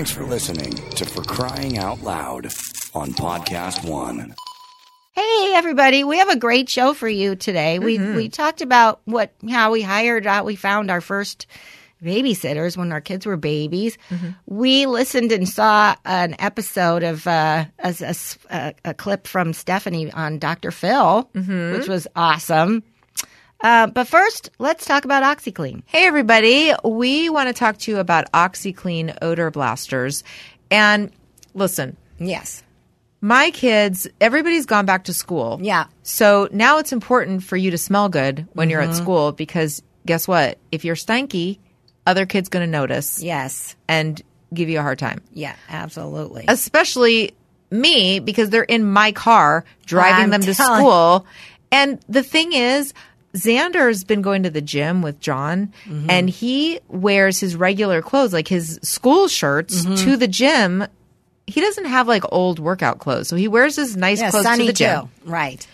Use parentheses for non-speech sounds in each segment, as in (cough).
Thanks for listening to For Crying Out Loud on Podcast One. Hey everybody, we have a great show for you today. We Mm-hmm. we talked about what how we hired out we found our first babysitters when our kids were babies. Mm-hmm. We listened and saw an episode of uh, a clip from Stefanie on Dr. Phil, Mm-hmm. which was awesome. Uh, but first, let's talk about OxiClean. Hey, everybody. We want to talk to you about OxiClean odor blasters. And listen, Yes. my kids, everybody's gone back to school. Yeah. So now it's important for you to smell good when you're at school because guess what? If you're stanky, other kids going to notice Yes. and give you a hard time. Yeah. Absolutely. Especially me because they're in my car driving I'm them to telling- school. And the thing is, Xander's been going to the gym with John Mm-hmm. and he wears his regular clothes, like his school shirts, Mm-hmm. to the gym. He doesn't have like old workout clothes. So he wears his nice yeah, clothes to the gym too. Right.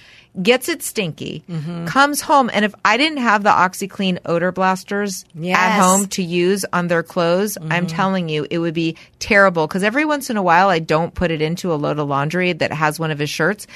gets it stinky, Mm-hmm. comes home, and if I didn't have the OxiClean odor blasters Yes. Mm-hmm. at home to use on their clothes, I'm telling you, it would be terrible. Because every once in a while, I don't put it into a load of laundry that has one of his shirts.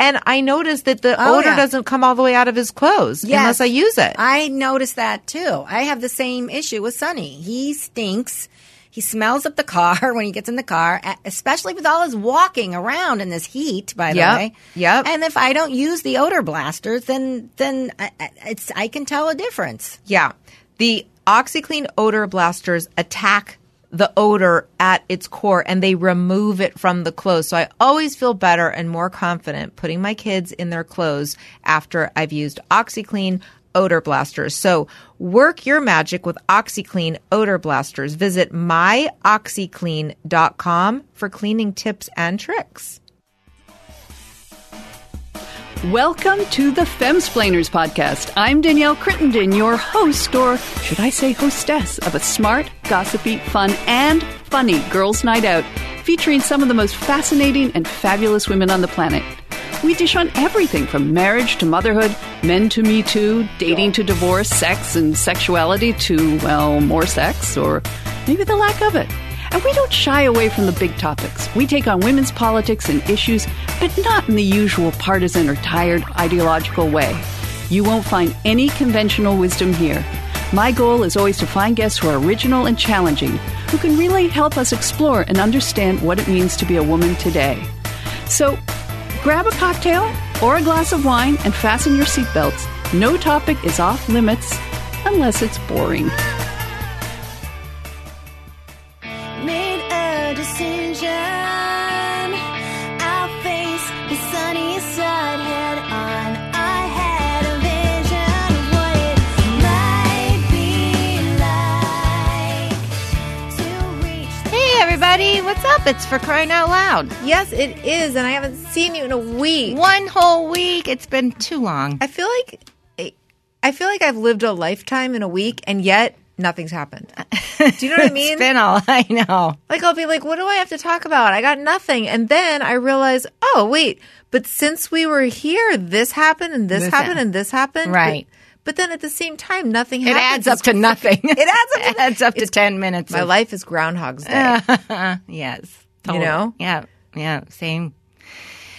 And I notice that the Oh, odor yeah. doesn't come all the way out of his clothes Yes. unless I use it. I noticed that too. I have the same issue with Sonny. He stinks. He smells up the car (laughs) when he gets in the car, especially with all his walking around in this heat. By the Yep. way, Yep. And if I don't use the odor blasters, then then I, I- it's I can tell a difference. Yeah. The OxiClean odor blasters attack the odor at its core and they remove it from the clothes. So I always feel better and more confident putting my kids in their clothes after I've used OxiClean odor blasters. So work your magic with OxiClean odor blasters. Visit myoxiclean.com for cleaning tips and tricks. Welcome to the Femsplainers podcast. I'm Danielle Crittenden, your host, or should I say hostess, of a smart, gossipy, fun, and funny girls' night out featuring some of the most fascinating and fabulous women on the planet. We dish on everything from marriage to motherhood, men to Me Too, dating to divorce, sex and sexuality to, well, more sex, or maybe the lack of it. And we don't shy away from the big topics. We take on women's politics and issues, but not in the usual partisan or tired ideological way. You won't find any conventional wisdom here. My goal is always to find guests who are original and challenging, who can really help us explore and understand what it means to be a woman today. So, grab a cocktail or a glass of wine and fasten your seatbelts. No topic is off limits unless it's boring. What's up? It's for crying out loud. Yes, it is. And I haven't seen you in a week. One whole week. It's been too long. I feel like I feel like I've lived a lifetime in a week, and yet nothing's happened. Do you know what I (laughs) mean? It's been all I know. like I'll be like, "What do I have to talk about? I got nothing," and then I realize, "Oh, wait! But since we were here, this happened, and this, This happened, hap- and this happened, Right. But, but then at the same time, nothing. Happens. It happens. adds up to nothing. (laughs) It adds up. (laughs) It To, adds up to ten minutes. My of- life is Groundhog's Day. (laughs) yes. You know? Yeah. Yeah. Same.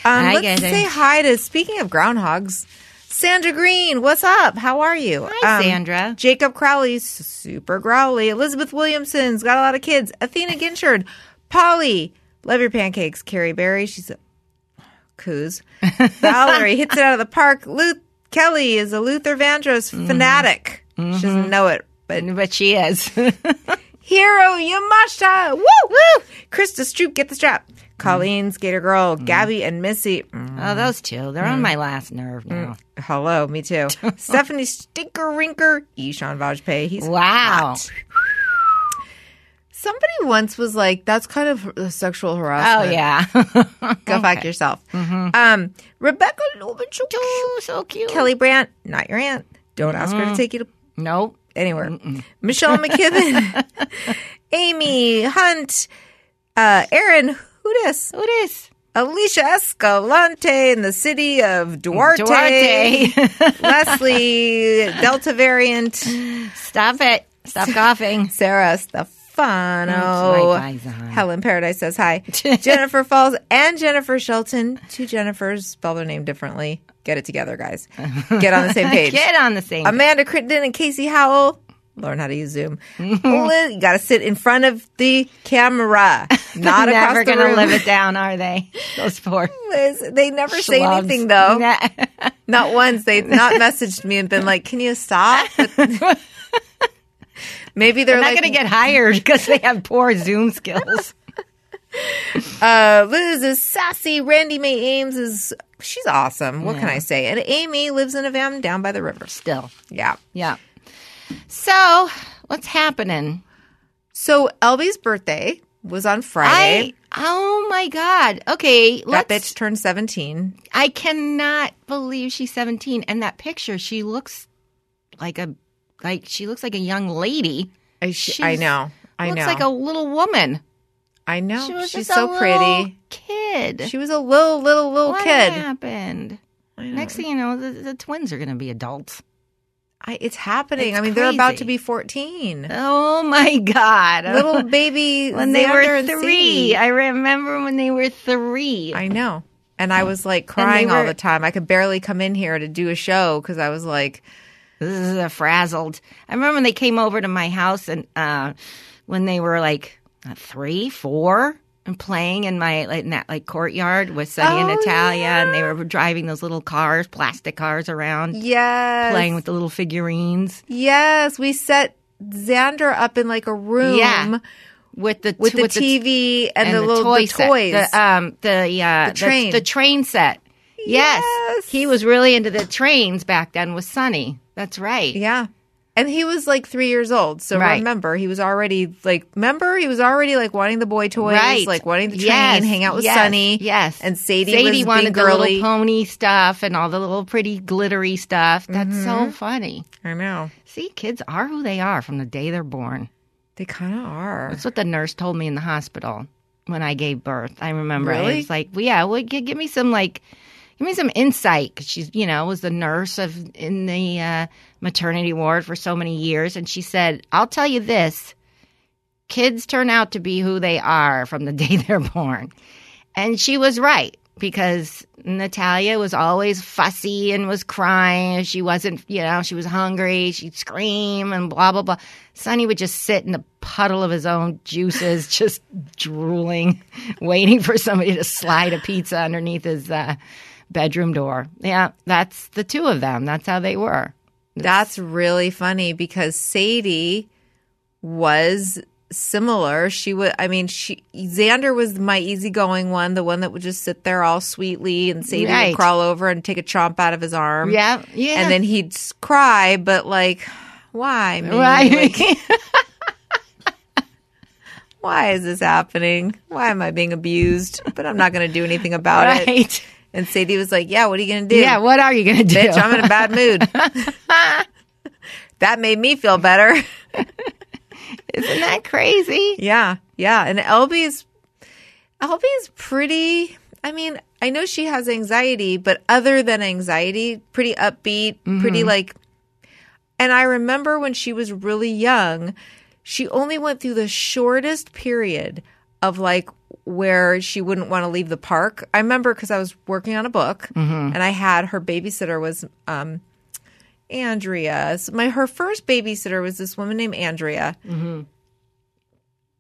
Um, let's say hi to. Speaking of groundhogs, Sandra Green. What's up? How are you? Um, Hi, Sandra. Jacob Crowley, super growly. Elizabeth Williamson's got a lot of kids. Athena Ginchard. Polly. Love your pancakes. Carrie Berry. She's a coos. Valerie hits it out of the park. Luth Kelly is a Luther Vandross Mm-hmm. fanatic. She doesn't mm-hmm. know it, but But she is. (laughs) Hero Yamashita. Woo! Woo! Krista Stroop, get the strap. Mm-hmm. Colleen, Skater Girl, mm-hmm. Gabby, and Missy. Oh, those two. They're on my last nerve now. hello, me too. (laughs) Stephanie Stinker Rinker, Ishan Vajpayee. He's Wow. hot. Somebody once was like, "That's kind of sexual harassment. Oh yeah. (laughs) go back yourself. Um, Rebecca Lubitschuk, oh, so cute. Kelly Brandt, not your aunt. Don't ask her to take you to Nope. anywhere. Michelle (laughs) McKibben, Amy Hunt, uh, Aaron Hudis, Who this? Alicia Escalante in the city of Duarte, Duarte. (laughs) Leslie Delta variant, Stop it. Stop coughing. Sarah Stefano. Helen Paradise says hi. (laughs) Jennifer Falls and Jennifer Shelton. Two Jennifers spell their name differently. Get it together, guys. Get on the same (laughs) page. Get on the same. Amanda Crittenden and Casey Howell. Learn how to use Zoom. (laughs) Liz, you got to sit in front of the camera, not Never across the room. gonna live it down, are they? Those poor. Liz, they never say anything though. Not once. They've not messaged me and been like, "Can you stop?" Maybe they're, They're not like, going to get hired (laughs) because they have poor Zoom skills. (laughs) Uh, Liz is sassy. Randy May Ames is she's awesome. What can I say? And Amy lives in a van down by the river. Still, Yeah. yeah. So, what's happening? So Elby's birthday was on I Friday. oh my god. Okay, that bitch turned seventeen. I cannot believe she's seventeen, and that picture, she looks like a like she looks like a young lady. I, I know. I know. looks know. like a little woman. I know. She was She's so pretty. kid. She was a little, little, little what kid. happened? Next thing you know, the, the twins are going to be adults. I, it's happening. It's I mean, they're about to be 14. Oh my god! Little (laughs) baby when they were three. I remember when they were three. I know. And I was like crying all the time. I could barely come in here to do a show because I was like, This is a frazzled. I remember when they came over to my house and uh, when they were like three, four, and playing in my like, in that like courtyard with Sunny and Oh, Natalia, and they were driving those little cars, plastic cars around, yes. playing with the little figurines. Yes. We set Xander up in like a room Yeah. With the with the with TV and, and the little toy the toys. the, um, the, uh, the train. the, train set. Yes. Yes. he was really into the trains back then with Sunny. That's right. yeah. And he was like three years old. So Right. remember, he was already like, remember, he was already like wanting the boy toys, Right. like wanting the train, Yes, hang out with yes, Sunny. Yes. And Sadie, Sadie was wanted being the girly. little pony stuff and all the little pretty glittery stuff. That's Mm-hmm. so funny. I know. See, kids are who they are from the day they're born. They kind of are. That's what the nurse told me in the hospital when I gave birth. I remember Really? was like, well, yeah, well, give, give me some like, give me some insight because she's, you know, was the nurse of in the uh, maternity ward for so many years, and she said, "I'll tell you this: kids turn out to be who they are from the (laughs) day they're born," and she was right because Natalia was always fussy and was crying. She wasn't, you know, she was hungry. She'd scream and blah, blah, blah. Sonny would just sit in a puddle of his own juices, just (laughs) drooling, (laughs) waiting for somebody to slide a pizza underneath his uh, bedroom door. Yeah, that's the two of them. That's how they were. That's really funny because Sadie was similar. She would, I mean, she Xander was my easygoing one, the one that would just sit there all sweetly, and Sadie Right. would crawl over and take a chomp out of his arm. Yeah, yeah. and then he'd cry, but like, why? me? Right. Like, (laughs) why is this happening? Why am I being abused? But I'm not going to do anything about it. And Sadie was like, "Yeah, what are you going to do? Yeah, what are you going to do? bitch, I'm in a bad mood." (laughs) (laughs) that made me feel better. (laughs) Isn't that crazy? Yeah, yeah. And Elby's Elby's pretty. I mean, I know she has anxiety, but other than anxiety, pretty upbeat, pretty mm-hmm. like. And I remember when she was really young, she only went through the shortest period of like where she wouldn't want to leave the park. I remember because I was working on a book mm-hmm. and I had her babysitter was um, Andrea. So my her first babysitter was this woman named Andrea. Mm-hmm.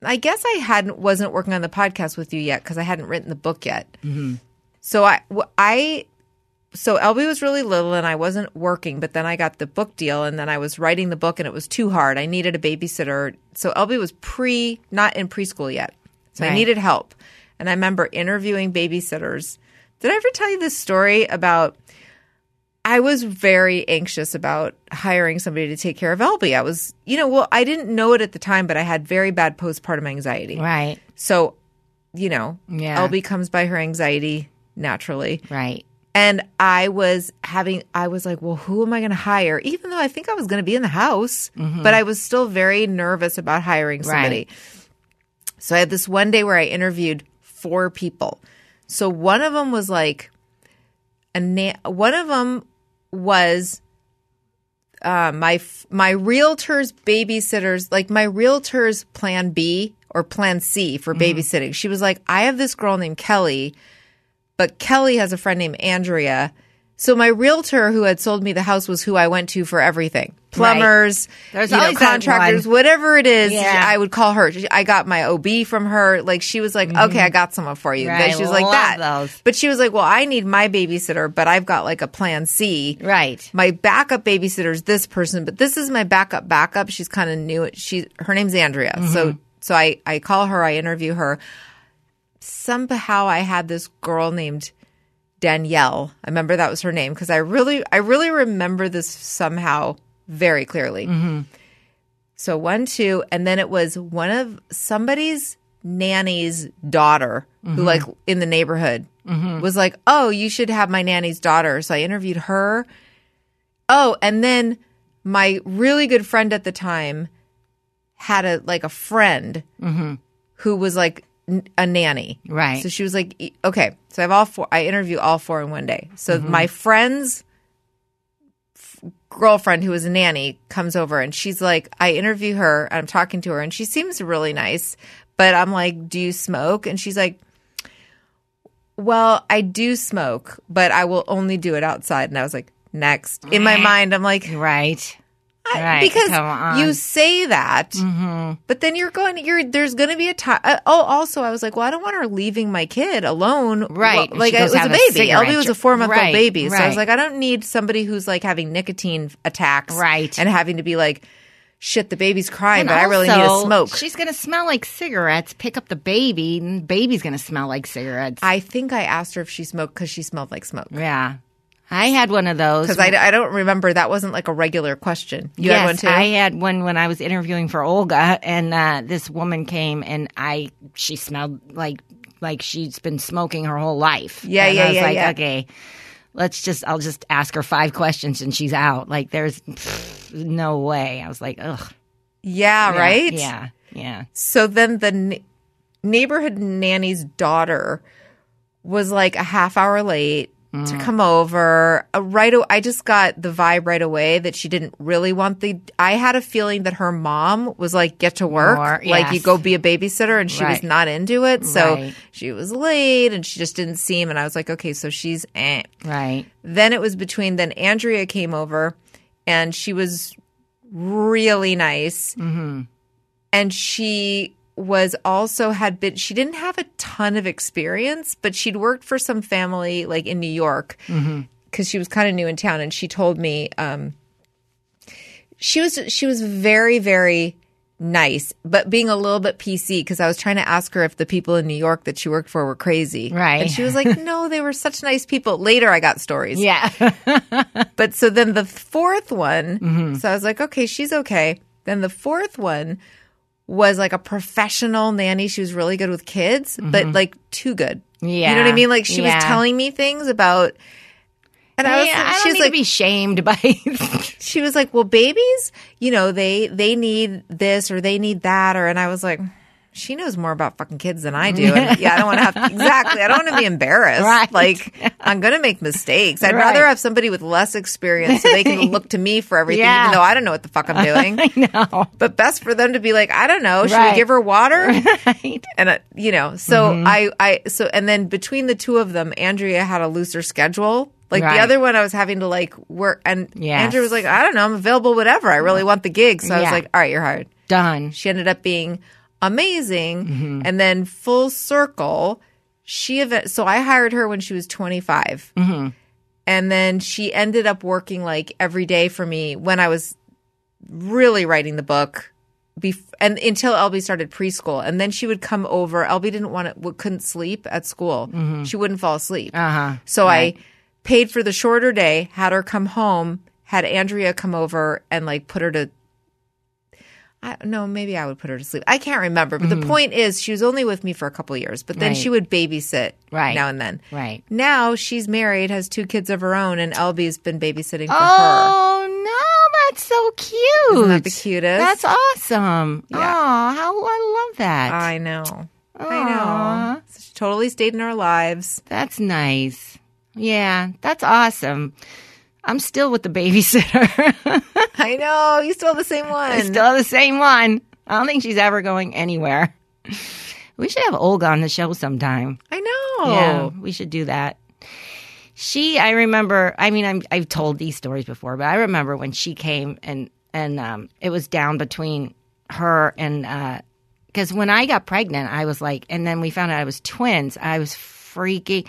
I guess I hadn't wasn't working on the podcast with you yet because I hadn't written the book yet. Mm-hmm. So I I so Elby was really little and I wasn't working, but then I got the book deal and then I was writing the book and it was too hard. I needed a babysitter. So Elby was pre not in preschool yet. So I needed help. And I remember interviewing babysitters. Did I ever tell you this story about I was very anxious about hiring somebody to take care of Elby. I was, you know, well, I didn't know it at the time, but I had very bad postpartum anxiety. Right, So, you know, Yeah. Elby comes by her anxiety naturally. right. And I was having, I was like, well, who am I going to hire? Even though I think I was going to be in the house, mm-hmm. but I was still very nervous about hiring somebody. So I had this one day where I interviewed four people. So one of them was like, a na- one of them was uh, my my realtor's babysitters, like my realtor's plan B or plan C for babysitting. She was like, I have this girl named Kelly, but Kelly has a friend named Andrea. So my realtor who had sold me the house was who I went to for everything. Plumbers, There's you know, contractors, whatever it is, Yeah. I would call her. I got my OB from her. Like she was like, okay, I got someone for you. Mm-hmm. Right, She was like that. those. But she was like, well, I need my babysitter, but I've got like a plan C Right. my backup babysitter is this person, but this is my backup backup. She's kind of new. She her name's Andrea. So so I I call her. I interview her. Somehow I had this girl named Danielle. I remember that was her name because I really I really remember this somehow very clearly. Mm-hmm. So one two, and then it was one of somebody's nanny's daughter who mm-hmm. like in the neighborhood mm-hmm. was like, "Oh, you should have my nanny's daughter." So I interviewed her. Oh, and then my really good friend at the time had a like a friend who was like a nanny. Right. So she was like, okay. So I have all four. I interview all four in one day. So mm-hmm. my friend's f- girlfriend, who was a nanny, comes over and she's like, I interview her. I'm talking to her, and she seems really nice. But I'm like, do you smoke? And she's like, well, I do smoke, but I will only do it outside. And I was like, next. In my mind, I'm like, Right. I- Right, because you say that, but then you're going. You're there's going to be a time. Uh, oh, also, I was like, well, I don't want her leaving my kid alone. Right. Well, like it was a a baby. Elby was a four month old Right, baby, so I was like, I don't need somebody who's like having nicotine attacks, Right. and having to be like, shit, the baby's crying, And but I really need to smoke. She's gonna smell like cigarettes. Pick up the baby, and baby's gonna smell like cigarettes. I think I asked her if she smoked because she smelled like smoke. yeah, I had one of those. Because I, I don't remember that wasn't like a regular question. You yes, had one too. I had one when I was interviewing for Olga, and uh, this woman came, and I she smelled like like she's been smoking her whole life. Yeah, and yeah, I was yeah, like, yeah. okay, let's just I'll just ask her five questions, and she's out. Like, there's pff, no way. I was like, ugh, yeah, Yeah, right. Yeah, yeah. So then the n- neighborhood nanny's daughter was like a half hour late Mm. to come over. Uh, right, o- I just got the vibe right away that she didn't really want the. I had a feeling that her mom was like, "Get to work, More, like you go be a babysitter," and she was not into it. So Right. she was late, and she just didn't seem. And I was like, "Okay, so she's." Eh. Right. Then it was between. Then Andrea came over, and she was really nice, Mm-hmm. and she was also had been she didn't have a ton of experience but she'd worked for some family like in new york because she was kind of new in town and she told me um she was she was very very nice but being a little bit pc because i was trying to ask her if the people in new york that she worked for were crazy Right. and she was like (laughs) no they were such nice people later i got stories Yeah. (laughs) but so then the fourth one, Mm-hmm. so I was like, okay, she's okay. Then the fourth one was like a professional nanny. She was really good with kids, but like too good. Yeah. You know what I Mm-hmm. Mean? Like she Yeah. was telling me things about. And I was, Yeah, I she was like, to be shamed by. (laughs) she was like, well, babies, you know, they they need this or they need that, or and I was like, she knows more about fucking kids than I do. And (laughs) yeah, I don't want to have exactly. I don't want to be embarrassed. Right. Like I'm going to make mistakes. I'd Right. rather have somebody with less experience so they can (laughs) look to me for everything, Yeah. even though I don't know what the fuck I'm (laughs) doing. I know. But best for them to be like, I don't know. Should Right. we give her water? Right. and uh, you know so Mm-hmm. i i so and then between the two of them andrea had a looser schedule like Right. the other one i was having to like work and Yes. andrea was like i don't know i'm available whatever i really want the gig so i was like all right you're hired Done. she ended up being amazing. Mm-hmm. and then full circle she ev- so i hired her when she was 25 Mm-hmm. and then she ended up working like every day for me when i was really writing the book bef- and until Elby started preschool. And then she would come over. Elby didn't want to w- couldn't sleep at school. She wouldn't fall asleep. Uh-huh. so I paid for the shorter day had her come home had Andrea come over and like put her to I no, maybe I would put her to sleep. I can't remember, but the point is, she was only with me for a couple years. But then Mm-hmm. Right. she would babysit Right. now and then. Right. Now she's married, has two kids of her own, and Elby's been babysitting for her. Oh no, that's so cute. Isn't that the cutest? That's awesome. Yeah. Oh, how I love that. I know. I know. So she totally stayed in our lives. That's nice. Yeah, that's awesome. I'm still with the babysitter. (laughs) I know you still have the same one. I still the same one. I don't think she's ever going anywhere. We should have Olga on the show sometime. I know. Yeah, we should do that. She, I remember. I mean, I'm, I've told these stories before, but I remember when she came and and um, it was down between her and because when I got pregnant, I was like, and then we found out I was twins. I was freaking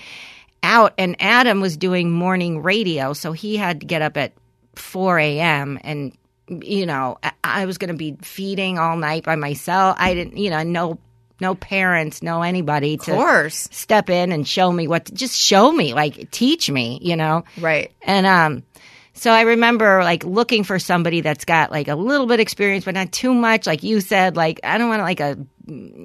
out, and Adam was doing morning radio, so he had to get up at four a.m. and you know I, I was going to be feeding all night by myself. I didn't, you know, no no parents, no anybody Of to course. step in and show me what to, just show me like teach me you know Right. and um so i remember like looking for somebody that's got like a little bit experience but not too much like you said like i don't want to like a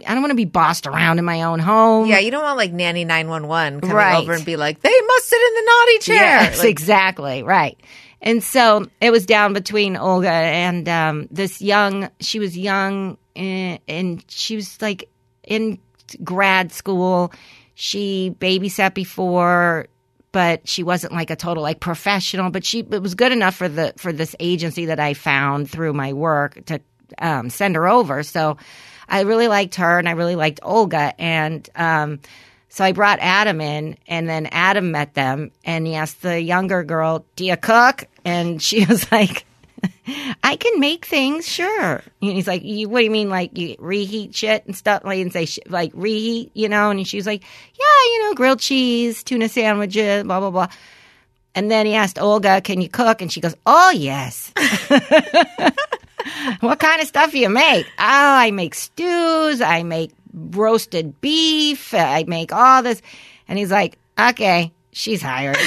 i don't want to be bossed around in my own home Yeah, you don't want like nanny nine one one coming Right. over and be like, they must sit in the naughty chair. Yes, Like, exactly. Right. And so it was down between Olga and um, this young, she was young and, and she was like in grad school. She babysat before, but she wasn't like a total like professional, but she it was good enough for the for this agency that I found through my work to um, send her over. So I really liked her and I really liked Olga and um, so I brought Adam in, and then Adam met them, and he asked the younger girl, "Do you cook?" And she (laughs) was like, (laughs) "I can make things, sure." And he's like, you, "What do you mean, like you reheat shit and stuff?" Like and say like reheat, you know? And she was like, "Yeah, you know, grilled cheese, tuna sandwiches, blah blah blah." And then he asked Olga, "Can you cook?" And she goes, "Oh yes." (laughs) what kind of stuff do you make? Oh, I make stews. I make roasted beef. I make all this. And he's like, okay, she's hired.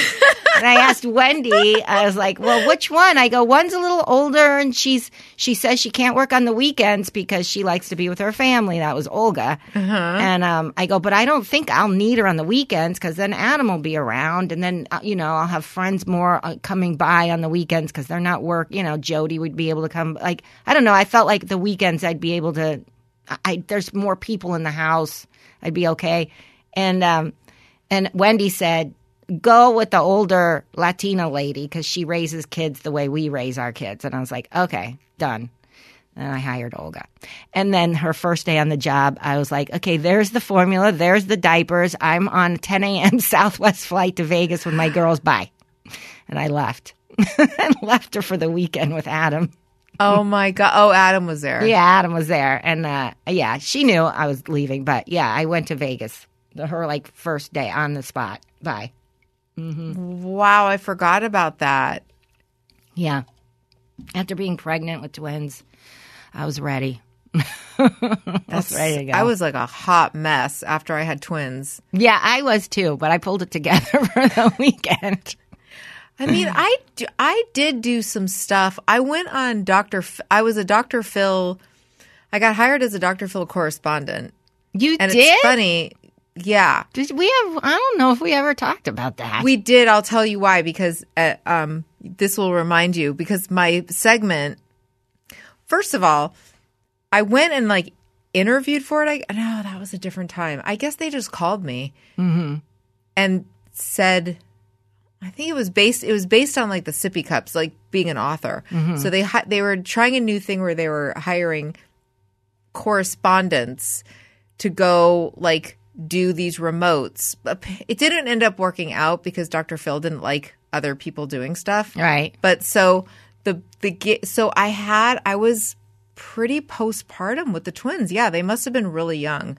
and I asked Wendy, I was like, well, which one? I go, one's a little older and she's, she says she can't work on the weekends because she likes to be with her family. That was Olga. And um, I go, but I don't think I'll need her on the weekends because then Adam will be around. And then, uh, you know, I'll have friends more uh, coming by on the weekends because they're not work. You know, Jody would be able to come. Like, I don't know. I felt like the weekends I'd be able to, I, I there's more people in the house. I'd be okay. And, um, and Wendy said, go with the older Latina lady because she raises kids the way we raise our kids. And I was like, okay, done. And I hired Olga. And then her first day on the job, I was like, okay, there's the formula, there's the diapers. I'm on a 10 a.m. (laughs) Southwest flight to Vegas with my girls. Bye. And I left. (laughs) and left her for the weekend with Adam. Oh my god. Oh, Adam was there. Yeah, Adam was there. And uh, yeah, she knew I was leaving. But yeah, I went to Vegas. Her like first day on the spot. Bye. Mm-hmm. Wow, I forgot about that. Yeah. After being pregnant with twins, I was ready. (laughs) I was ready to go. I was like a hot mess after I had twins. yeah, I was too, but I pulled it together (laughs) for the weekend. I mean, I, do, I did do some stuff. I went on Dr. F- I was a Dr. Phil. I got hired as a Dr. Phil correspondent. You And did? it's funny. Yeah. Did we have? I don't know if we ever talked about that. We did. I'll tell you why because uh, um, this will remind you because my segment. First of all, I went and like interviewed for it. I no, that was a different time. I guess they just called me and said. I think it was based. It was based on like the sippy cups, like being an author. So they they were trying a new thing where they were hiring correspondents to go like do these remotes. But it didn't end up working out because Dr. Phil didn't like other people doing stuff. right. But so the the so I had I was pretty postpartum with the twins. Yeah, they must have been really young.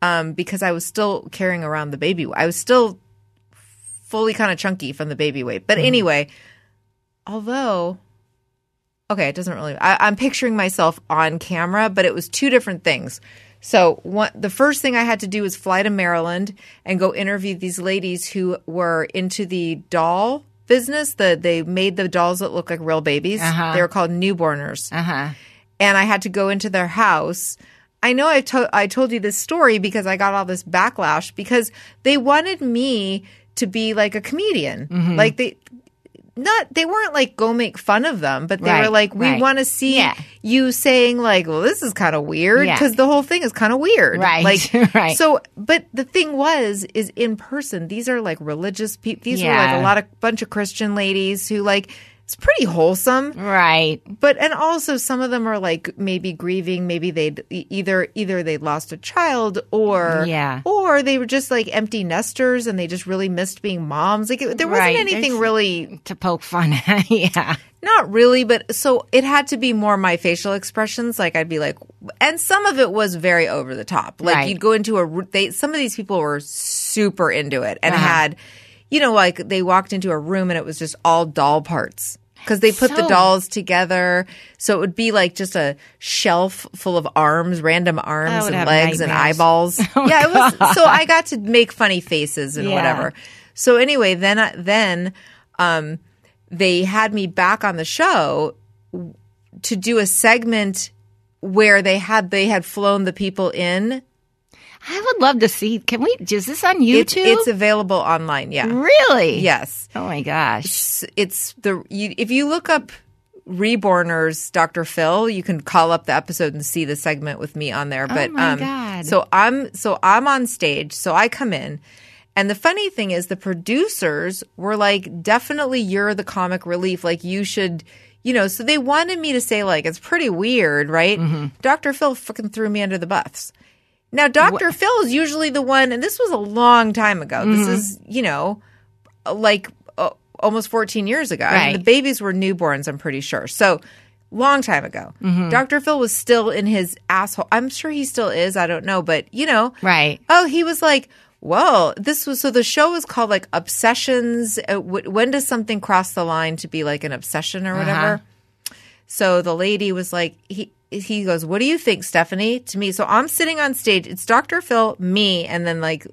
Um, because I was still carrying around the baby. I was still fully kind of chunky from the baby weight. But anyway, although okay, it doesn't really. I, I'm picturing myself on camera, but it was two different things. So one, the first thing I had to do was fly to Maryland and go interview these ladies who were into the doll business. The they made the dolls that look like real babies. Uh-huh. They were called newborners Uh huh. and I had to go into their house. I know I, to- I told you this story because I got all this backlash because they wanted me to be like a comedian. Like they not they weren't like go make fun of them, but they Right, were like we right. want to see Yeah. you saying like, well, this is kind of weird Yeah. because the whole thing is kind of weird, Right, Like, (laughs) right. So, but the thing was, is in person, these are like religious people. These were like a lot of bunch of Christian ladies who like it's pretty wholesome Right. but and also some of them are like maybe grieving maybe they'd either either they lost a child or Yeah. or they were just like empty nesters and they just really missed being moms like it, there wasn't Right. anything There's- really To poke fun at. (laughs) yeah. not really but so it had to be more my facial expressions like i'd be like and some of it was very over the top like Right. you'd go into a they some of these people were super into it and Uh-huh. had you know like they walked into a room and it was just all doll parts because they put the dolls together so it would be like just a shelf full of arms random arms and legs and nightmares. eyeballs (laughs) yeah it was so i got to make funny faces and Yeah. whatever so anyway then I, then um they had me back on the show to do a segment where they had they had flown the people in. I would love to see. Can we? Is this on It's, YouTube? it's available online. Yeah. really? Yes. Oh my gosh. It's, it's the you, if you look up Reborners Dr. Phil, you can call up the episode and see the segment with me on there. But Oh my um God. so I'm so I'm on stage, so I come in. And the funny thing is the producers were like, definitely you're the comic relief. Like you should you know, so they wanted me to say like it's pretty weird, right? Mm-hmm. Dr. Phil fucking threw me under the bus. Now, Dr. Phil is usually the one, and this was a long time ago. This Mm-hmm. is, you know, like uh, almost 14 years ago. I mean, the babies were newborns, I'm pretty sure. So, long time ago. Mm-hmm. Dr. Phil was still in his asshole. I'm sure he still is. I don't know. But, you know, Right. oh, he was like, Whoa, this was so the show was called like Obsessions. Uh, w- when does something cross the line to be like an obsession or whatever? So the lady was like, he he goes, "What do you think, Stefanie?" To me, so I'm sitting on stage. It's Dr. Phil, me, and then like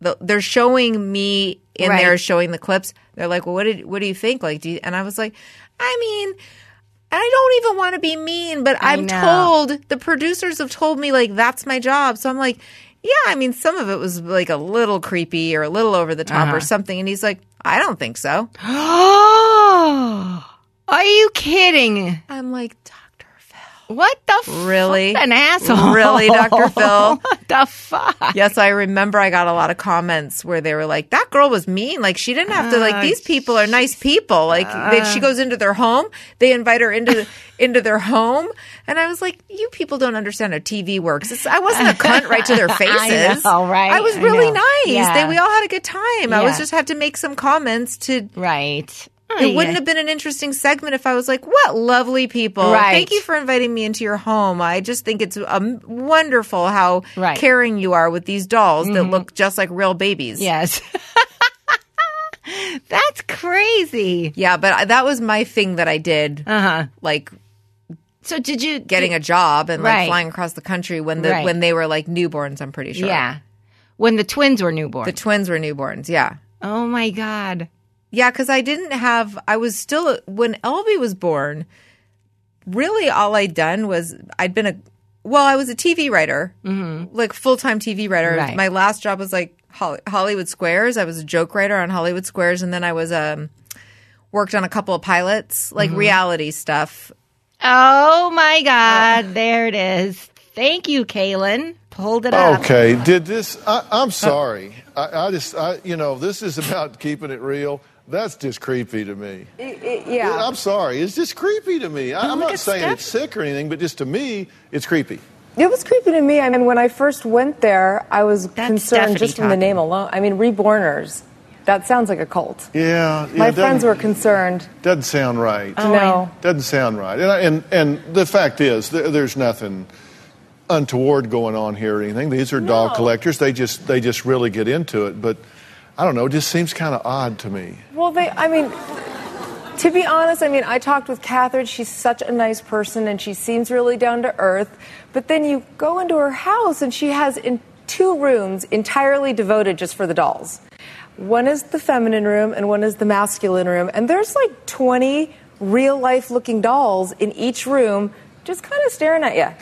the, they're showing me in Right. there, showing the clips. They're like, "Well, what did what do you think?" Like, do you, and I was like, I mean. I don't even want to be mean, but I'm told the producers have told me like that's my job. So I'm like, yeah, I mean, some of it was like a little creepy or a little over the top Uh-huh. or something. And he's like, I don't think so. Oh, (gasps) are you kidding? I'm like. What the Really? An asshole. Really, Dr. (laughs) Phil? what the fuck? Yes, I remember I got a lot of comments where they were like, that girl was mean. Like, she didn't have to, like, ah, these people are nice people. Like, they, ah. she goes into their home, they invite her into, into their home. And I was like, you people don't understand how TV works. It's, I wasn't a cunt right to their (laughs) faces. know, right? I was I really know. nice. Yeah. They, we all had a good time. I was just had to make some comments to, Right. It wouldn't have been an interesting segment if I was like, "What lovely people! Right. Thank you for inviting me into your home. I just think it's um, wonderful how Right. Mm-hmm. caring you are with these dolls that look just like real babies." Yes. (laughs) That's crazy. yeah. But I- that was my thing that I did, Uh huh. like So did you getting a job and like Right. flying across the country when the Right. when they were like newborns. I'm pretty sure. Yeah. When the twins were newborns. the twins were newborns. Yeah. oh my god. Yeah, because I didn't have. I was still when Elby was born. Really, all I'd done was I'd been a. Well, I was a TV writer, mm-hmm. like full time TV writer. Right. My last job was like Hol- Hollywood Squares. I was a joke writer on Hollywood Squares, and then I was um worked on a couple of pilots, like reality stuff. Oh my god. There it is. Thank you, Kaylin. Pulled it up. Okay, did this? I, I'm sorry. I, I just, I, you know, this is about keeping it real. That's just creepy to me. Yeah. I'm sorry. It's just creepy to me. I, I'm not saying Steph. it's sick or anything, but just to me, it's creepy. It was creepy to me. I mean, when I first went there, I was concerned Stefanie just from the name alone. I mean, Reborners. That sounds like a cult. Yeah, yeah. My it friends were concerned. Doesn't sound right. Oh, no. Doesn't sound right. And, I- and and the fact is, there, there's nothing untoward going on here or anything. These are dog collectors. They just they just really get into it. But I don't know. It just seems kind of odd to me. Well, they, I mean, to be honest, I mean, I talked with Catherine. She's such a nice person and she seems really down to earth. But then you go into her house and she has in two rooms entirely devoted just for the dolls. One is the feminine room and one is the masculine room. And there's like 20 real life looking dolls in each room just kind of staring at you.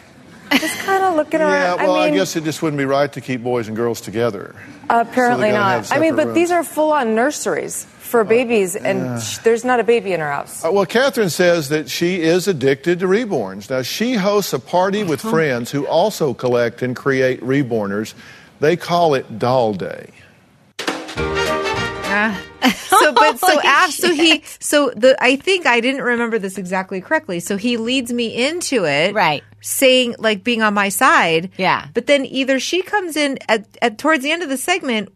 Just kind of looking Yeah, around. well, I, mean, I, guess it just wouldn't be right to keep boys and girls together. apparently So they gotta have not. I mean, but these are full-on nurseries for babies, and sh- there's not a baby in her house. Uh, well, Catherine says that she is addicted to reborns. Now, she hosts a party with Uh-huh. friends who also collect and create reborners. They call it Doll Day. (laughs) so but so so he so the I think I didn't remember this exactly correctly. So he leads me into it, Right. Saying like being on my side, Yeah. But then either she comes in at, at towards the end of the segment.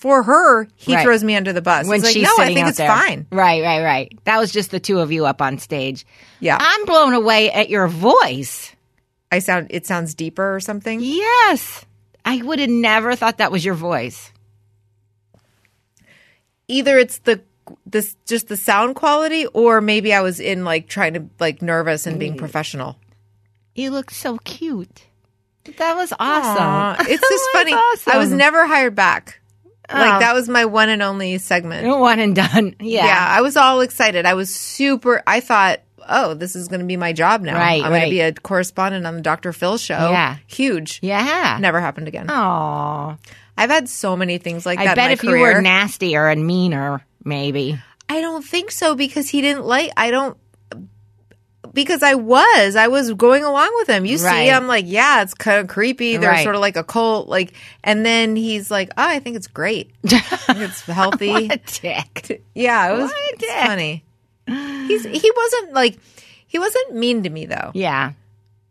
For her, he Right. throws me under the bus. when He's like, she's no, I think it's there. fine. Right, right, right. That was just the two of you up on stage. Yeah. I'm blown away at your voice. I sound it sounds deeper or something. Yes. I would have never thought that was your voice. Either it's the this just the sound quality, or maybe I was in like trying to like nervous and Mm. being professional. You look so cute. That was Aw, awesome. it's (laughs) just funny. awesome. I was never hired back. Oh. Like that was my one and only segment. (laughs) one and done. Yeah. Yeah. I was all excited. I was super. I thought, oh, this is going to be my job now. Right, I'm gonna be a correspondent on the Dr. Phil show. Yeah. huge. Yeah. Never happened again. Aw. I've had so many things like I that. in bet if you were nastier and meaner, maybe. I don't think so because he didn't like. I don't. Because I was, I was going along with him. You Right. see, I'm like, yeah, it's kind of creepy. They're Right. sort of like a cult, like, and then he's like, oh, I think it's great. (laughs) I think it's healthy. What a dick. Yeah, it was What a it's dick. funny. He's he wasn't like he wasn't mean to me though. Yeah.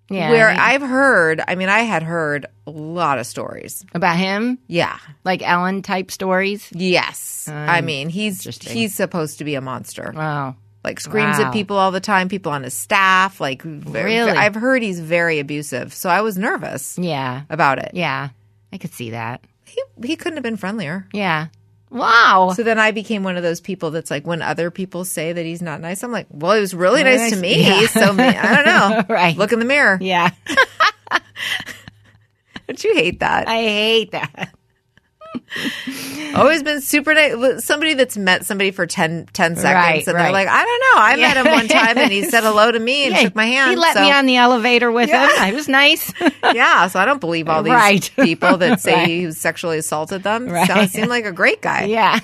Yeah. Where I- I've heard, I mean, I had heard a lot of stories. about him, Yeah. like Ellen type stories. Yes. I um, mean, he's he's supposed to be a monster. Wow. Like screams Wow. at people all the time, people on his staff. Like, very, Really? I've heard he's very abusive. So I was nervous Yeah. about it. Yeah. I could see that. He he couldn't have been friendlier. Yeah. Wow. So then I became one of those people that's like, when other people say that he's not nice, I'm like, well, he was really Really nice to me. Yeah. So I don't (laughs) know. Right. Look in the mirror. yeah. (laughs) Don't you hate that? I hate that. Always been super nice. Somebody that's met somebody for 10, 10 seconds Right, and right. they're like, I don't know. I met him one time and he said hello to me and Yeah, shook my hand. He let so- me on the elevator with him. I was nice. (laughs) Yeah, so I don't believe all these Right. (laughs) people that say Right. he sexually assaulted them. Right. So, seemed like a great guy. yeah.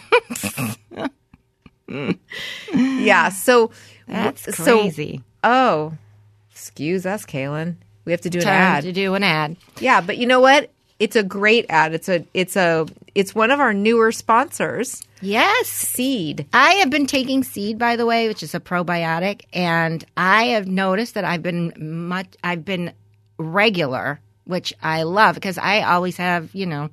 (laughs) Yeah, so That's so- crazy. oh, excuse us, Kaylin. We have to do an ad. to do an ad. Yeah, but you know what? It's a great ad. It's a it's a it's one of our newer sponsors, Yes. Seed. I have been taking seed, by the way, which is a probiotic, and I have noticed that I've been much, I've been regular, which I love because I always have, you know,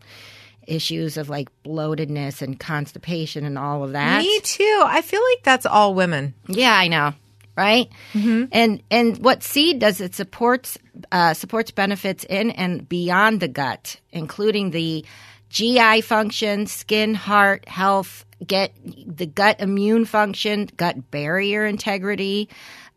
issues of like bloatedness and constipation and all of that. Me too. I feel like that's all women. Yeah, I know, right? Mm-hmm. And and what seed does it supports uh, supports benefits in and beyond the gut, including the GI function, skin, heart health, get the gut immune function, gut barrier integrity,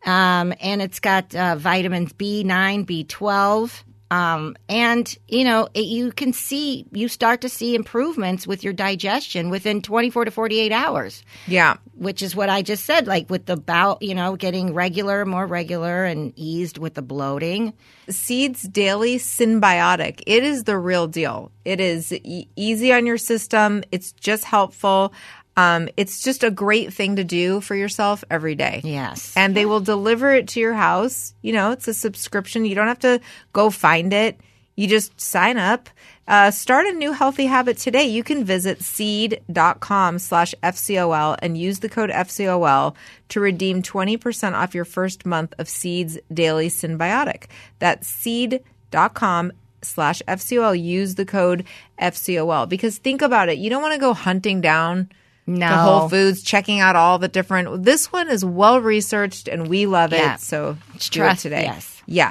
um, and it's got uh, vitamins B nine, B twelve. Um, and you know, it, you can see, you start to see improvements with your digestion within 24 to 48 hours Yeah. which is what I just said, like with the bout, you know, getting regular, more regular, and eased with the bloating. Seeds Daily Synbiotic. It is the real deal. It is e- easy on your system. It's just helpful. Um, it's just a great thing to do for yourself every day. Yes. And they will deliver it to your house. You know, it's a subscription. You don't have to go find it. You just sign up. Uh, start a new healthy habit today. You can visit seed.com slash FCOL and use the code FCOL to redeem 20% off your first month of Seed's Daily Synbiotic. That's seed.com slash FCOL. Use the code FCOL because think about it. You don't want to go hunting down No. to Whole Foods, checking out all the different. This one is well researched and we love Yeah. it. So It's do trust- it today. yes. Yeah.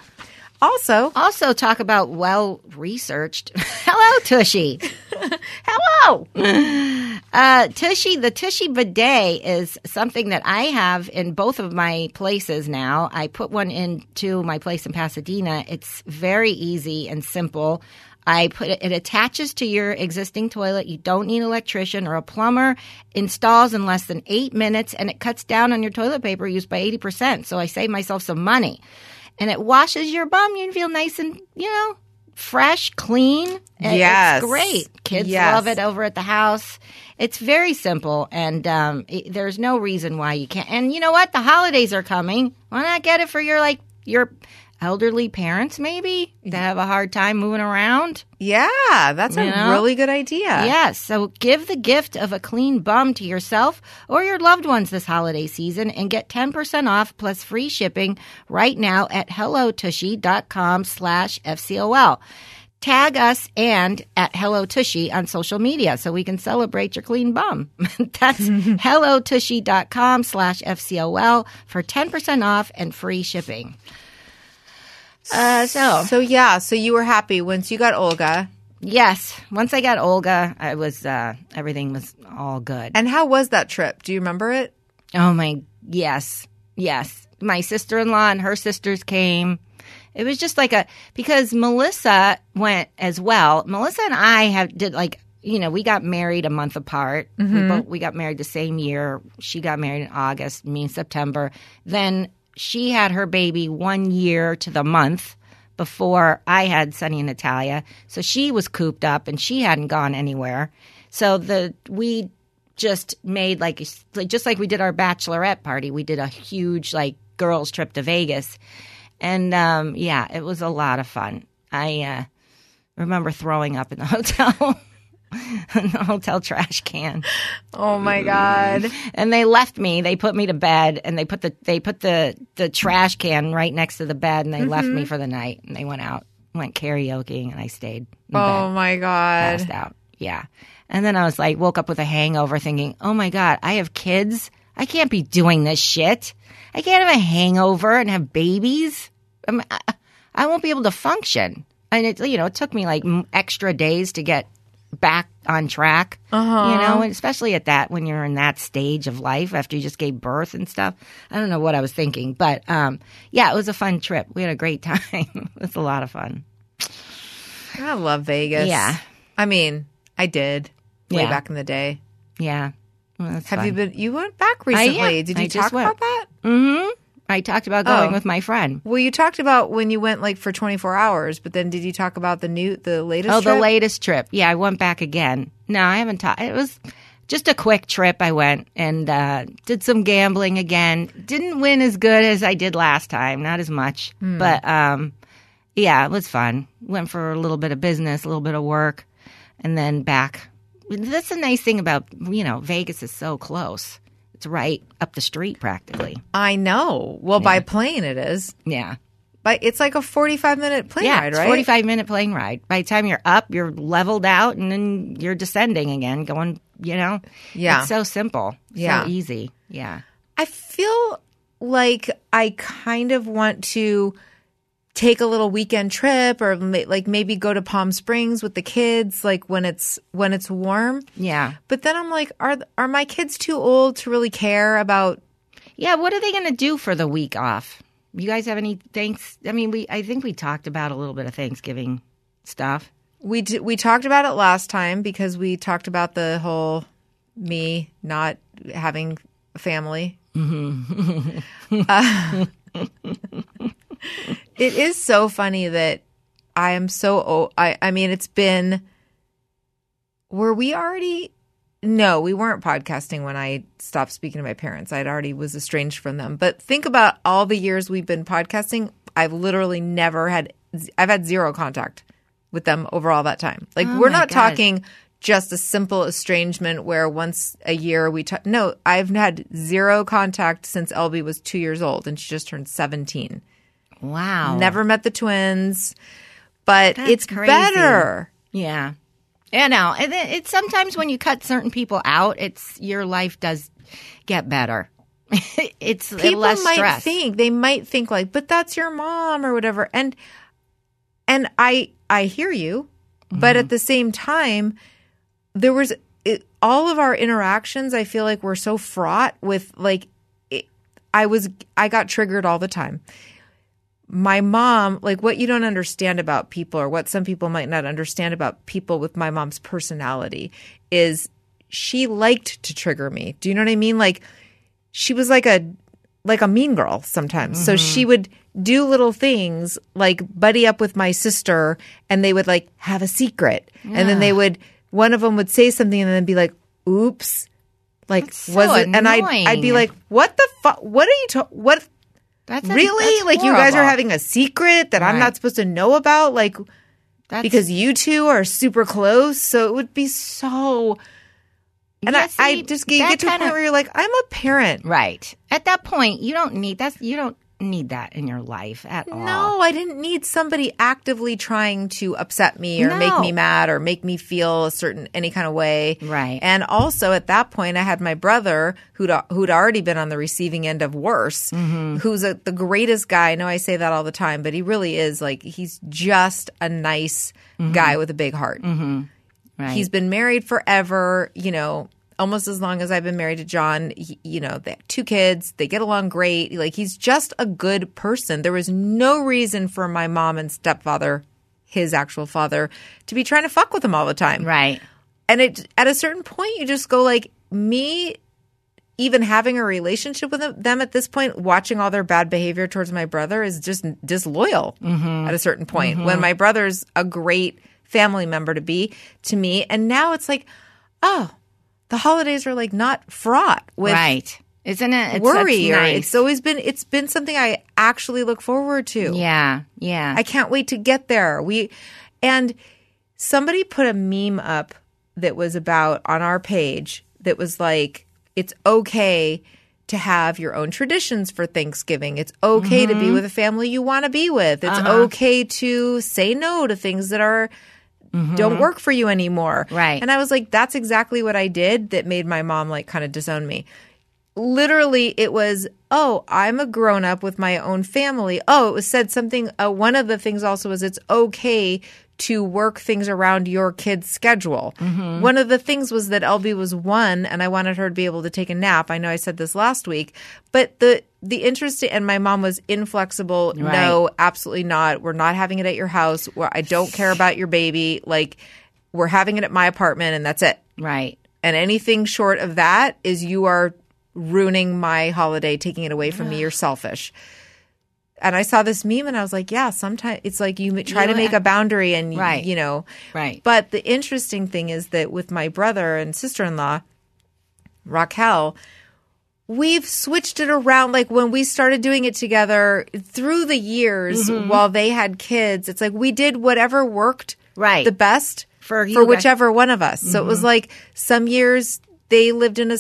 Also, Also, talk about well researched. (laughs) Hello, Tushy. (laughs) Hello. Uh, Tushy, the Tushy bidet is something that I have in both of my places now. I put one into my place in Pasadena. It's very easy and simple. I put it, it attaches to your existing toilet. You don't need an electrician or a plumber. Installs in less than eight minutes, and it cuts down on your toilet paper use by eighty percent. So I save myself some money. and it washes your bum. You feel nice and you know fresh, clean. and Yes. it's great. Kids Yes. love it over at the house. It's very simple, and um, it, there's no reason why you can't. And you know what? The holidays are coming. Why not get it for your like your elderly parents, maybe that have a hard time moving around? Yeah, that's a You know? really good idea. Yes. So give the gift of a clean bum to yourself or your loved ones this holiday season and get 10% off plus free shipping right now at hellotushy.com slash FCOL. Tag us and at Hello Tushy on social media so we can celebrate your clean bum. (laughs) That's (laughs) hellotushy.com slash FCOL for 10% off and free shipping. Uh, so So yeah, so you were happy once you got Olga. Yes. Once I got Olga, I was uh everything was all good. And how was that trip? Do you remember it? oh my yes. Yes. My sister-in-law and her sisters came. It was just like a because Melissa went as well. Melissa and I have did like you know, we got married a month apart. We both we got married the same year. She got married in August, me in September. Then she had her baby one year to the month before I had Sunny and Natalia. So she was cooped up and she hadn't gone anywhere. So the we just made like, just like we did our bachelorette party, we did a huge like girls trip to Vegas. And um yeah, it was a lot of fun. I uh remember throwing up in the (laughs) hotel. In the hotel trash can Oh my god. and they left me. They put me to bed, and they put the they put the the trash can right next to the bed, and they left Mm-hmm. me for the night. And they went out, went karaoke, and I stayed. In Oh bed, my god. passed out. Yeah, and then I was like, woke up with a hangover, thinking, "Oh my god, I have kids. I can't be doing this shit. I can't have a hangover and have babies. I'm, I, I won't be able to function." And it, you know, it took me like extra days to get back on track. Uh-huh. You know, and especially at that when you're in that stage of life after you just gave birth and stuff. I don't know what I was thinking, but um, yeah, it was a fun trip. We had a great (laughs) time. it was a lot of fun. I love Vegas. Yeah. I mean, I did way Yeah. back in the day. Yeah. Well, Have fun. you been? You went back recently. yeah. Did you just talk about that? Mm-hmm. I talked about going Oh. with my friend. Well, you talked about when you went like for 24 hours, but then did you talk about the new, the latest? Oh, the latest trip. Yeah, I went back again. No, I haven't talked. It was just a quick trip. I went and uh, did some gambling again. Didn't win as good as I did last time. Not as much, Hmm. but um, yeah, it was fun. Went for a little bit of business, a little bit of work, and then back. That's the nice thing about you know Vegas is so close. It's right up the street practically. I know. Well, by plane it is. Yeah. But it's like a 45 minute plane yeah, ride, right? 45 minute plane ride. By the time you're up, you're leveled out and then you're descending again, going, you know? Yeah. It's so simple. Yeah. So easy. Yeah. I feel like I kind of want to take a little weekend trip or ma- like maybe go to Palm Springs with the kids like when it's when it's warm. Yeah. But then I'm like are are my kids too old to really care about Yeah. What are they going to do for the week off? You guys have any thanks? I mean, we, I think we talked about a little bit of Thanksgiving stuff. we d- we talked about it last time because we talked about the whole me not having a family. (laughs) Uh, (laughs) it is so funny that I am so old. I, I mean it's been were we already no, we weren't podcasting when I stopped speaking to my parents. I'd already was estranged from them. But think about all the years we've been podcasting. I've literally never had I've had zero contact with them over all that time. Like Oh we're not God. talking just a simple estrangement where once a year we talk. No, I've had zero contact since Elby was two years old and she just turned 17. Wow. Never met the twins, but That's it's crazy. better. Yeah. I know. And it's sometimes when you cut certain people out, it's your life does get better. (laughs) it's People less might stress. think they might think like, but that's your mom or whatever. And and I I hear you, but Mm-hmm. at the same time, there was it, all of our interactions. I feel like were so fraught with like, it, I was I got triggered all the time. My mom, like what you don't understand about people, or what some people might not understand about people with my mom's personality, is she liked to trigger me. Do you know what I mean? Like she was like a like a mean girl sometimes. So she mm-hmm. would do little things like buddy up with my sister and they would like have a secret. And then they would one of them would say something and then be like, "Oops." Like so was it and I'd I'd be like, "What the fuck? What are you ta- what That's really? that's like you guys are having a secret that I'm not supposed to know about like That's, because you two are super close. So it would be so. And Yeah, I, I just you that get to a point where you're like, I'm a parent. right at that point you don't need that's you don't need that in your life at all. No, I didn't need somebody actively trying to upset me or make me mad or make me feel a certain any kind of way. Right. And also at that point, I had my brother who'd who'd already been on the receiving end of worse, Mm-hmm. who's a, the greatest guy. I know I say that all the time, but he really is like he's just a nice guy with a big heart. Mm-hmm. Right. He's been married forever, you know, almost as long as I've been married to John. He, you know, they have two kids, they get along great. Like, he's just a good person. There was no reason for my mom and stepfather, his actual father, to be trying to fuck with him all the time. right. And it, at a certain point, you just go, like, me even having a relationship with them- them at this point, watching all their bad behavior towards my brother is just disloyal mm-hmm. at a certain point. When mm-hmm. my brother's a great family member to be to me, and now it's like, oh, the holidays are like not fraught with right. Isn't it? It's, worry. nice. it's always been it's been something I actually look forward to. yeah. Yeah. I can't wait to get there. We and somebody put a meme up that was about on our page that was like it's okay to have your own traditions for Thanksgiving. It's okay to be Mm-hmm. with a family you want to be with. It's Uh-huh. okay to say no to things that are don't work for you anymore. Mm-hmm. Right. And I was like that's exactly what I did that made my mom like kind of disown me literally it was oh i'm a grown up with my own family oh it was said something uh, one of the things also was it's okay to work things around your kid's schedule. One of the things was that Elby was one and i wanted her to be able to take a nap. I know i said this last week but the the interesting and my mom was inflexible. No absolutely not. We're not having it at your house. Where i don't care about your baby. Like we're having it at my apartment and that's it. Right. and anything short of that is you are ruining my holiday, taking it away from me. You're selfish. And I saw this meme and I was like, yeah, sometimes it's like you try to make a boundary and, Right. you know. Right. But the interesting thing is that with my brother and sister in law, Raquel, we've switched it around. Like when we started doing it together through the years Mm-hmm. while they had kids, it's like we did whatever worked Right. the best For for whichever one of us. So it was like some years they lived in a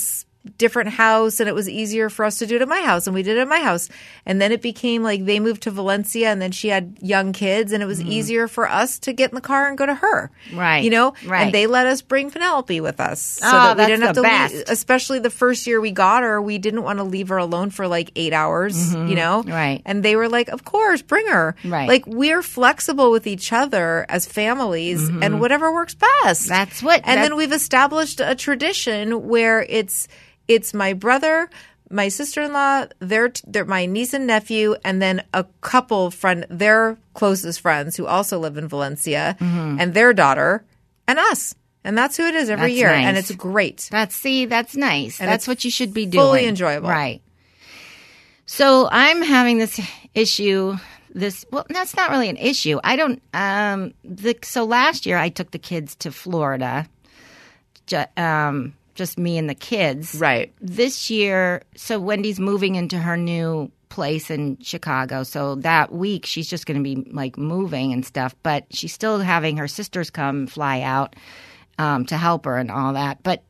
different house and it was easier for us to do it at my house and we did it at my house. And then it became like they moved to Valencia and then she had young kids and it was easier for us to get in the car and go to her. Mm-hmm. Right. You know? Right. And they let us bring Penelope with us. So Oh, that we didn't have to best. leave especially the first year we got her, we didn't want to leave her alone for like eight hours, you know? Mm-hmm. Right. And they were like, Of course, bring her. Right. Like we're flexible with each other as families and whatever works best. Mm-hmm. That's what- And that- then we've established a tradition where it's it's my brother, my sister-in-law, their their my niece and nephew, and then a couple friend, their closest friends who also live in Valencia, and their daughter, and us. And that's who it is every That's year, and it's great. That's see, that's nice. And that's what you should be doing. fully enjoyable. Right. So I'm having this issue. This well, that's not really an issue. I don't. Um. The so last year I took the kids to Florida. Um. Just me and the kids. Right. This year, so Wendy's moving into her new place in Chicago. So that week she's just going to be like moving and stuff. But she's still having her sisters come fly out um, to help her and all that. But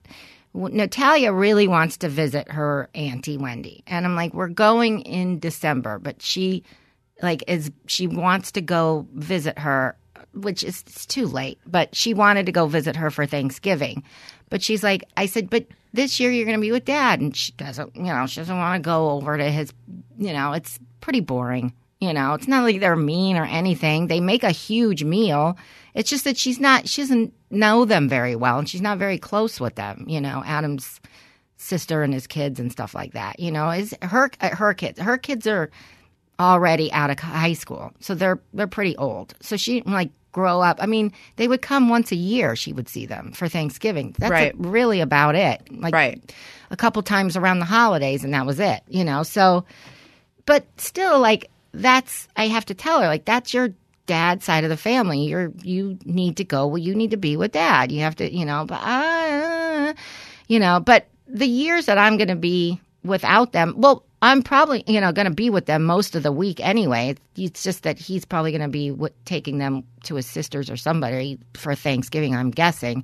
Natalia really wants to visit her auntie Wendy, and I'm like, we're going in December, but she like is she wants to go visit her, which is it's too late. But she wanted to go visit her for Thanksgiving, but she's like, I said, but this year you're going to be with Dad, and she doesn't, you know, she doesn't want to go over to his, you know, it's pretty boring. You know, it's not like they're mean or anything. They make a huge meal. It's just that she's not, she doesn't know them very well and she's not very close with them. You know, Adam's sister and his kids and stuff like that. You know, is her, uh, her kids, her kids are already out of high school. So they're, they're pretty old. So she, like, grow up. I mean, they would come once a year. She would see them for Thanksgiving. That's Right. really about it. Like Right. a couple times around the holidays, and that was it. You know, so but still like that's i have to tell her like that's your dad side of the family you're you need to go well you need to be with dad you have to you know but uh, you know but the years that i'm going to be without them well i'm probably you know going to be with them most of the week anyway it's, just that he's probably going to be w- taking them to his sisters or somebody for thanksgiving i'm guessing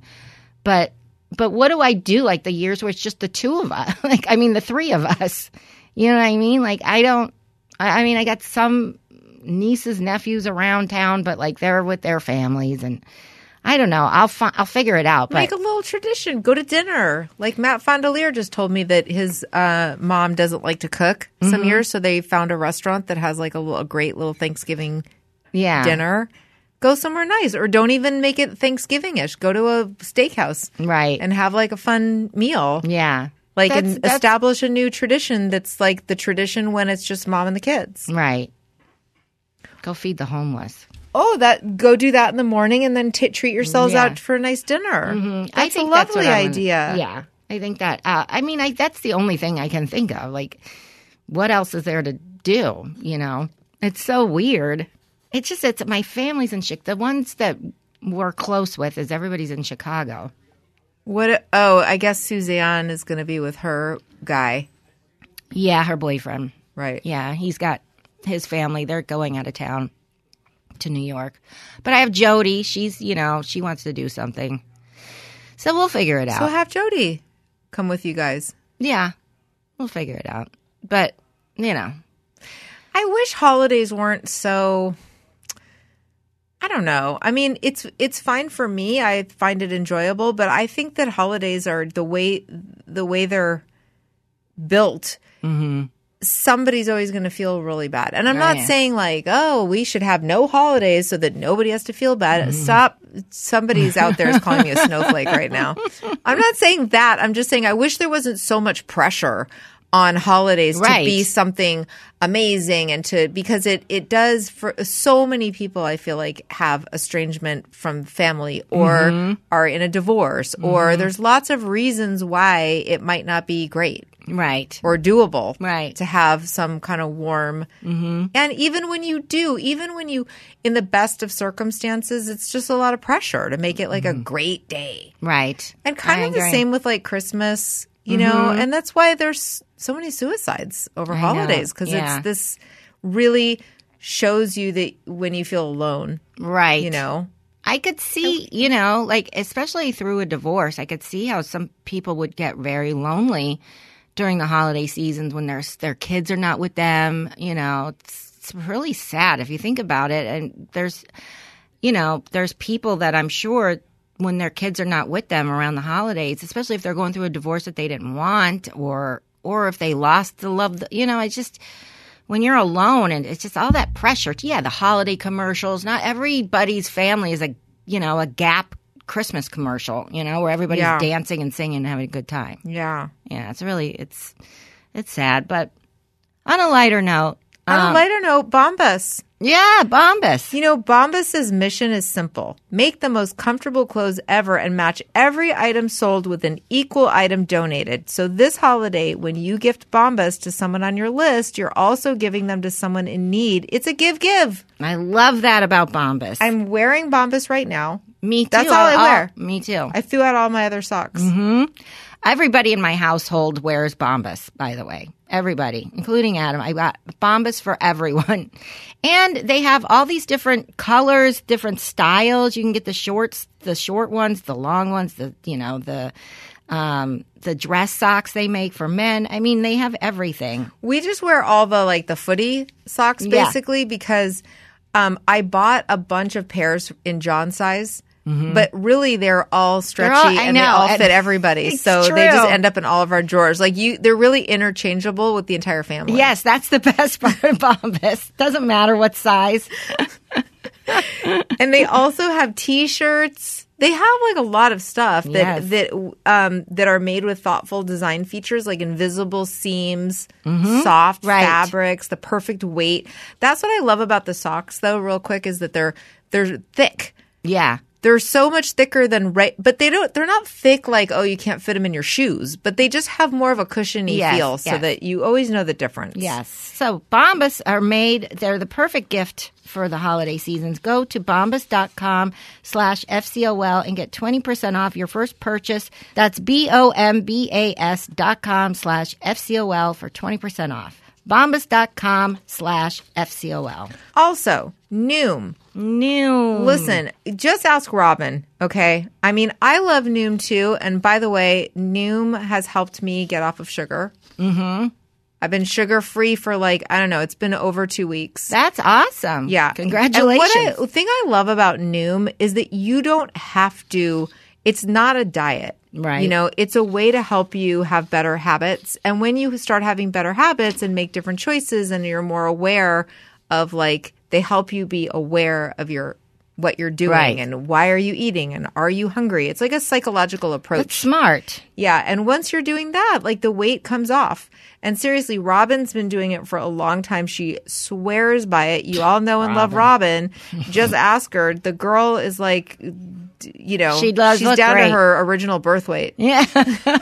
but but what do I do like the years where it's just the two of us? (laughs) like I mean the three of us. You know what I mean? Like I don't I, I mean I got some nieces, nephews around town, but like they're with their families and I don't know. I'll fi- I'll figure it out. But Make a little tradition. Go to dinner. Like Matt Fondiler just told me that his uh, mom doesn't like to cook Mm-hmm. some years, so they found a restaurant that has like a, little, a great little Thanksgiving yeah. dinner. Go somewhere nice, or don't even make it Thanksgiving-ish. Go to a steakhouse Right. and have like a fun meal. yeah. Like That's- and that's- establish a new tradition that's like the tradition when it's just mom and the kids. Right. Go feed the homeless. Oh, that go do that in the morning and then t- treat yourselves Yeah. out for a nice dinner. That's I a think that's lovely what I'm gonna- idea. yeah, I think that. Uh, I mean, I that's the only thing I can think of. Like, what else is there to do? You know, it's so weird. It's just it's my family's in Chicago. The ones that we're close with is everybody's in Chicago. What? Oh, I guess Suzanne is going to be with her guy, Yeah, her boyfriend. right? Yeah, he's got his family. They're going out of town to New York. But I have Jody. She's you know she wants to do something. So we'll figure it out. So have Jody come with you guys. Yeah, we'll figure it out. But you know, I wish holidays weren't so. I don't know. I mean, it's it's fine for me. I find it enjoyable, but I think that holidays are the way the way they're built. Mm-hmm. Somebody's always going to feel really bad, and I'm not saying like, oh, we should have no holidays so that nobody has to feel bad. Stop. Somebody's out there is calling me a (laughs) snowflake right now. I'm not saying that. I'm just saying I wish there wasn't so much pressure on holidays Right. to be something amazing and to because it it does for so many people I feel like have estrangement from family or Mm-hmm. are in a divorce or there's lots of reasons why it might not be great right? or doable Right. to have some kind of warm Mm-hmm. and even when you do even when you in the best of circumstances it's just a lot of pressure to make it like a great day Right. and kind Mm-hmm. I of the agree. Mm-hmm. same with like Christmas, you know, and that's why there's so many suicides over I holidays because yeah. it's this really shows you that when you feel alone, Right. you know. I could see, you know, like especially through a divorce, I could see how some people would get very lonely during the holiday seasons when their their kids are not with them. You know, it's, it's really sad if you think about it. And there's, you know, there's people that I'm sure when their kids are not with them around the holidays, especially if they're going through a divorce that they didn't want, or or if they lost the love. You know, it's just when you're alone and it's just all that pressure. Yeah, the holiday commercials. Not everybody's family is a you know a Gap Christmas commercial. You know where everybody's Yeah. dancing and singing and having a good time. Yeah. Yeah, it's really it's it's sad. But on a lighter note, On um, a lighter note, Bombas. yeah, Bombas. You know, Bombas's mission is simple. Make the most comfortable clothes ever and match every item sold with an equal item donated. So this holiday, when you gift Bombas to someone on your list, you're also giving them to someone in need. It's a give give. I love that about Bombas. I'm wearing Bombas right now. Me too. That's all I I'll- wear. Me too. I threw out all my other socks. Everybody in my household wears Bombas, by the way. Everybody, including Adam. I got Bombas for everyone. (laughs) And they have all these different colors, different styles. You can get the shorts, the short ones, the long ones, the, you know, the, um, the dress socks they make for men. I mean, they have everything. We just wear all the like the footy socks Yeah. basically because um, I bought a bunch of pairs in John size. But really, they're all stretchy Mm-hmm. all- and they all fit everybody. So they just end up in all of our drawers. Like you, they're really interchangeable with the entire family. Yes, that's the (laughs) best part of Bombas. Doesn't matter what size. (laughs) and they also have T-shirts. They have like a lot of stuff that Yes. that um, that are made with thoughtful design features, like invisible seams, soft Mm-hmm. Right. fabrics, the perfect weight. That's what I love about the socks, though. Real quick, is that they're they're thick. Yeah. They're so much thicker than right, but they don't. They're not thick like oh you can't fit them in your shoes, but they just have more of a cushiony Yes, feel, so yes. that you always know the difference. Yes. So Bombas are made, they're the perfect gift for the holiday seasons. Go to bombas.com slash FCOL and get 20% off your first purchase. That's B-O-M-B-A-S dot com slash FCOL for 20% off. Bombas.com slash FCOL. Also, Noom. New. Listen, just ask Robin, okay? I mean, I love Noom too. And by the way, Noom has helped me get off of sugar. Mm-hmm. I've been sugar free for like, I don't know, it's been over two weeks. That's awesome. yeah. Congratulations. And what I, thing I love about Noom is that you don't have to, it's not a diet. Right. You know, it's a way to help you have better habits. And when you start having better habits and make different choices and you're more aware of like, they help you be aware of your, what you're doing Right. and why are you eating and are you hungry? It's like a psychological approach. That's smart. Yeah, and once you're doing that, like the weight comes off. And seriously, Robin's been doing it for a long time. She swears by it. You all know and love Robin. Just (laughs) ask her. The girl is like, you know, She does she's down great. to her original birth weight. Yeah. (laughs)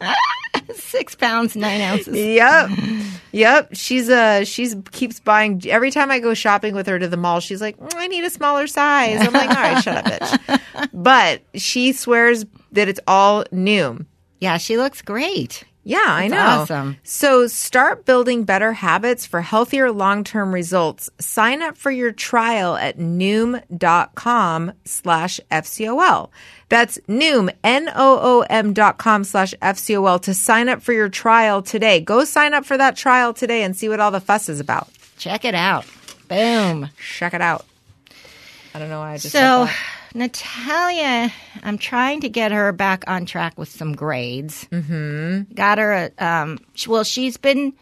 (laughs) Six pounds, nine ounces. Yep. (laughs) Yep. She's uh she's keeps buying every time I go shopping with her to the mall, she's like, "Mm, I need a smaller size. I'm like, all right, shut up, (laughs) bitch. But she swears that it's all Noom. Yeah, she looks great. Yeah, I know. Awesome. So start building better habits for healthier long-term results. Sign up for your trial at noom.com slash FCOL. That's noom, N-O-O-M dot com slash FCOL to sign up for your trial today. Go sign up for that trial today and see what all the fuss is about. Check it out. Boom. Check it out. I don't know why I just So, said that. Natalia, I'm trying to get her back on track with some grades. Mm-hmm. Got her a, um, well, she's been,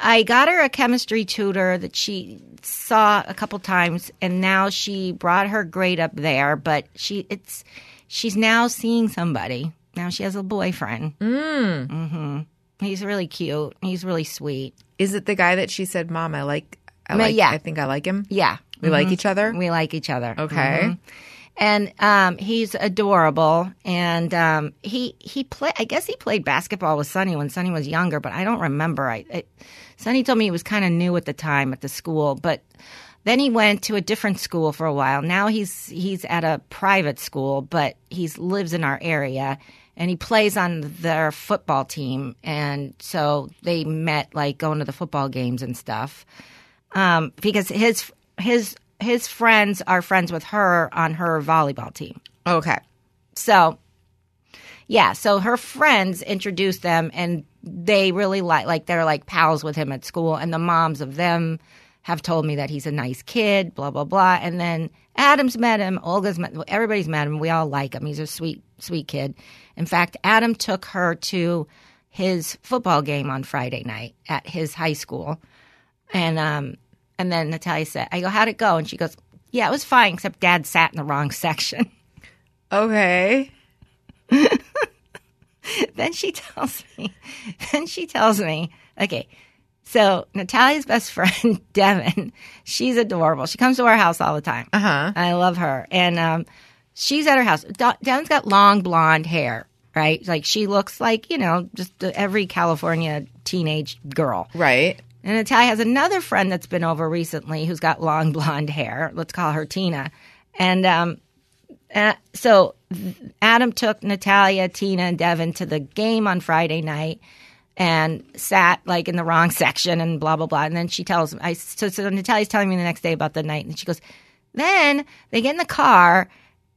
I got her a chemistry tutor that she saw a couple times, and now she brought her grade up there, but she, it's, she's now seeing somebody. Now she has a boyfriend. Mm. Mm-hmm. He's really cute. He's really sweet. Is it the guy that she said, Mom, I like, I like, yeah. I think I like him? Yeah. We like each other? We like each other. Okay. Mhm. And um, he's adorable, and um, he he play. I guess he played basketball with Sonny when Sonny was younger, but I don't remember. I, I Sonny told me he was kind of new at the time at the school, but then he went to a different school for a while. Now he's he's at a private school, but he lives in our area, and he plays on their football team. And so they met like going to the football games and stuff um, because his his his friends are friends with her on her volleyball team. Okay. So, yeah, so her friends introduced them, and they really like like they're like pals with him at school, and the moms of them have told me that he's a nice kid, blah blah blah. And then Adam's met him, Olga's met, everybody's met him. We all like him. He's a sweet sweet kid. In fact, Adam took her to his football game on Friday night at his high school, and um, and then Natalia said, "I go, how'd it go?" And she goes, "Yeah, it was fine, except Dad sat in the wrong (laughs) section." Okay. (laughs) then she tells me, (laughs) then she tells me, okay, so Natalia's best (laughs) friend, Devin, she's adorable. She comes to our house all the time. Uh Uh-huh. I love her. And um, she's at her house. Do- Devin's got long blonde hair, right? Like she looks like, you know, just every California teenage girl. Right. And Natalia has another friend that's been over recently who's got long (laughs) blonde hair. Let's call her Tina. And um, uh, so Adam took Natalia, Tina, and Devin to the game on Friday night and sat like in the wrong (laughs) section and blah blah blah. And then she tells I so, so Natalia's telling me the next day about the night, and she goes, then they get in the car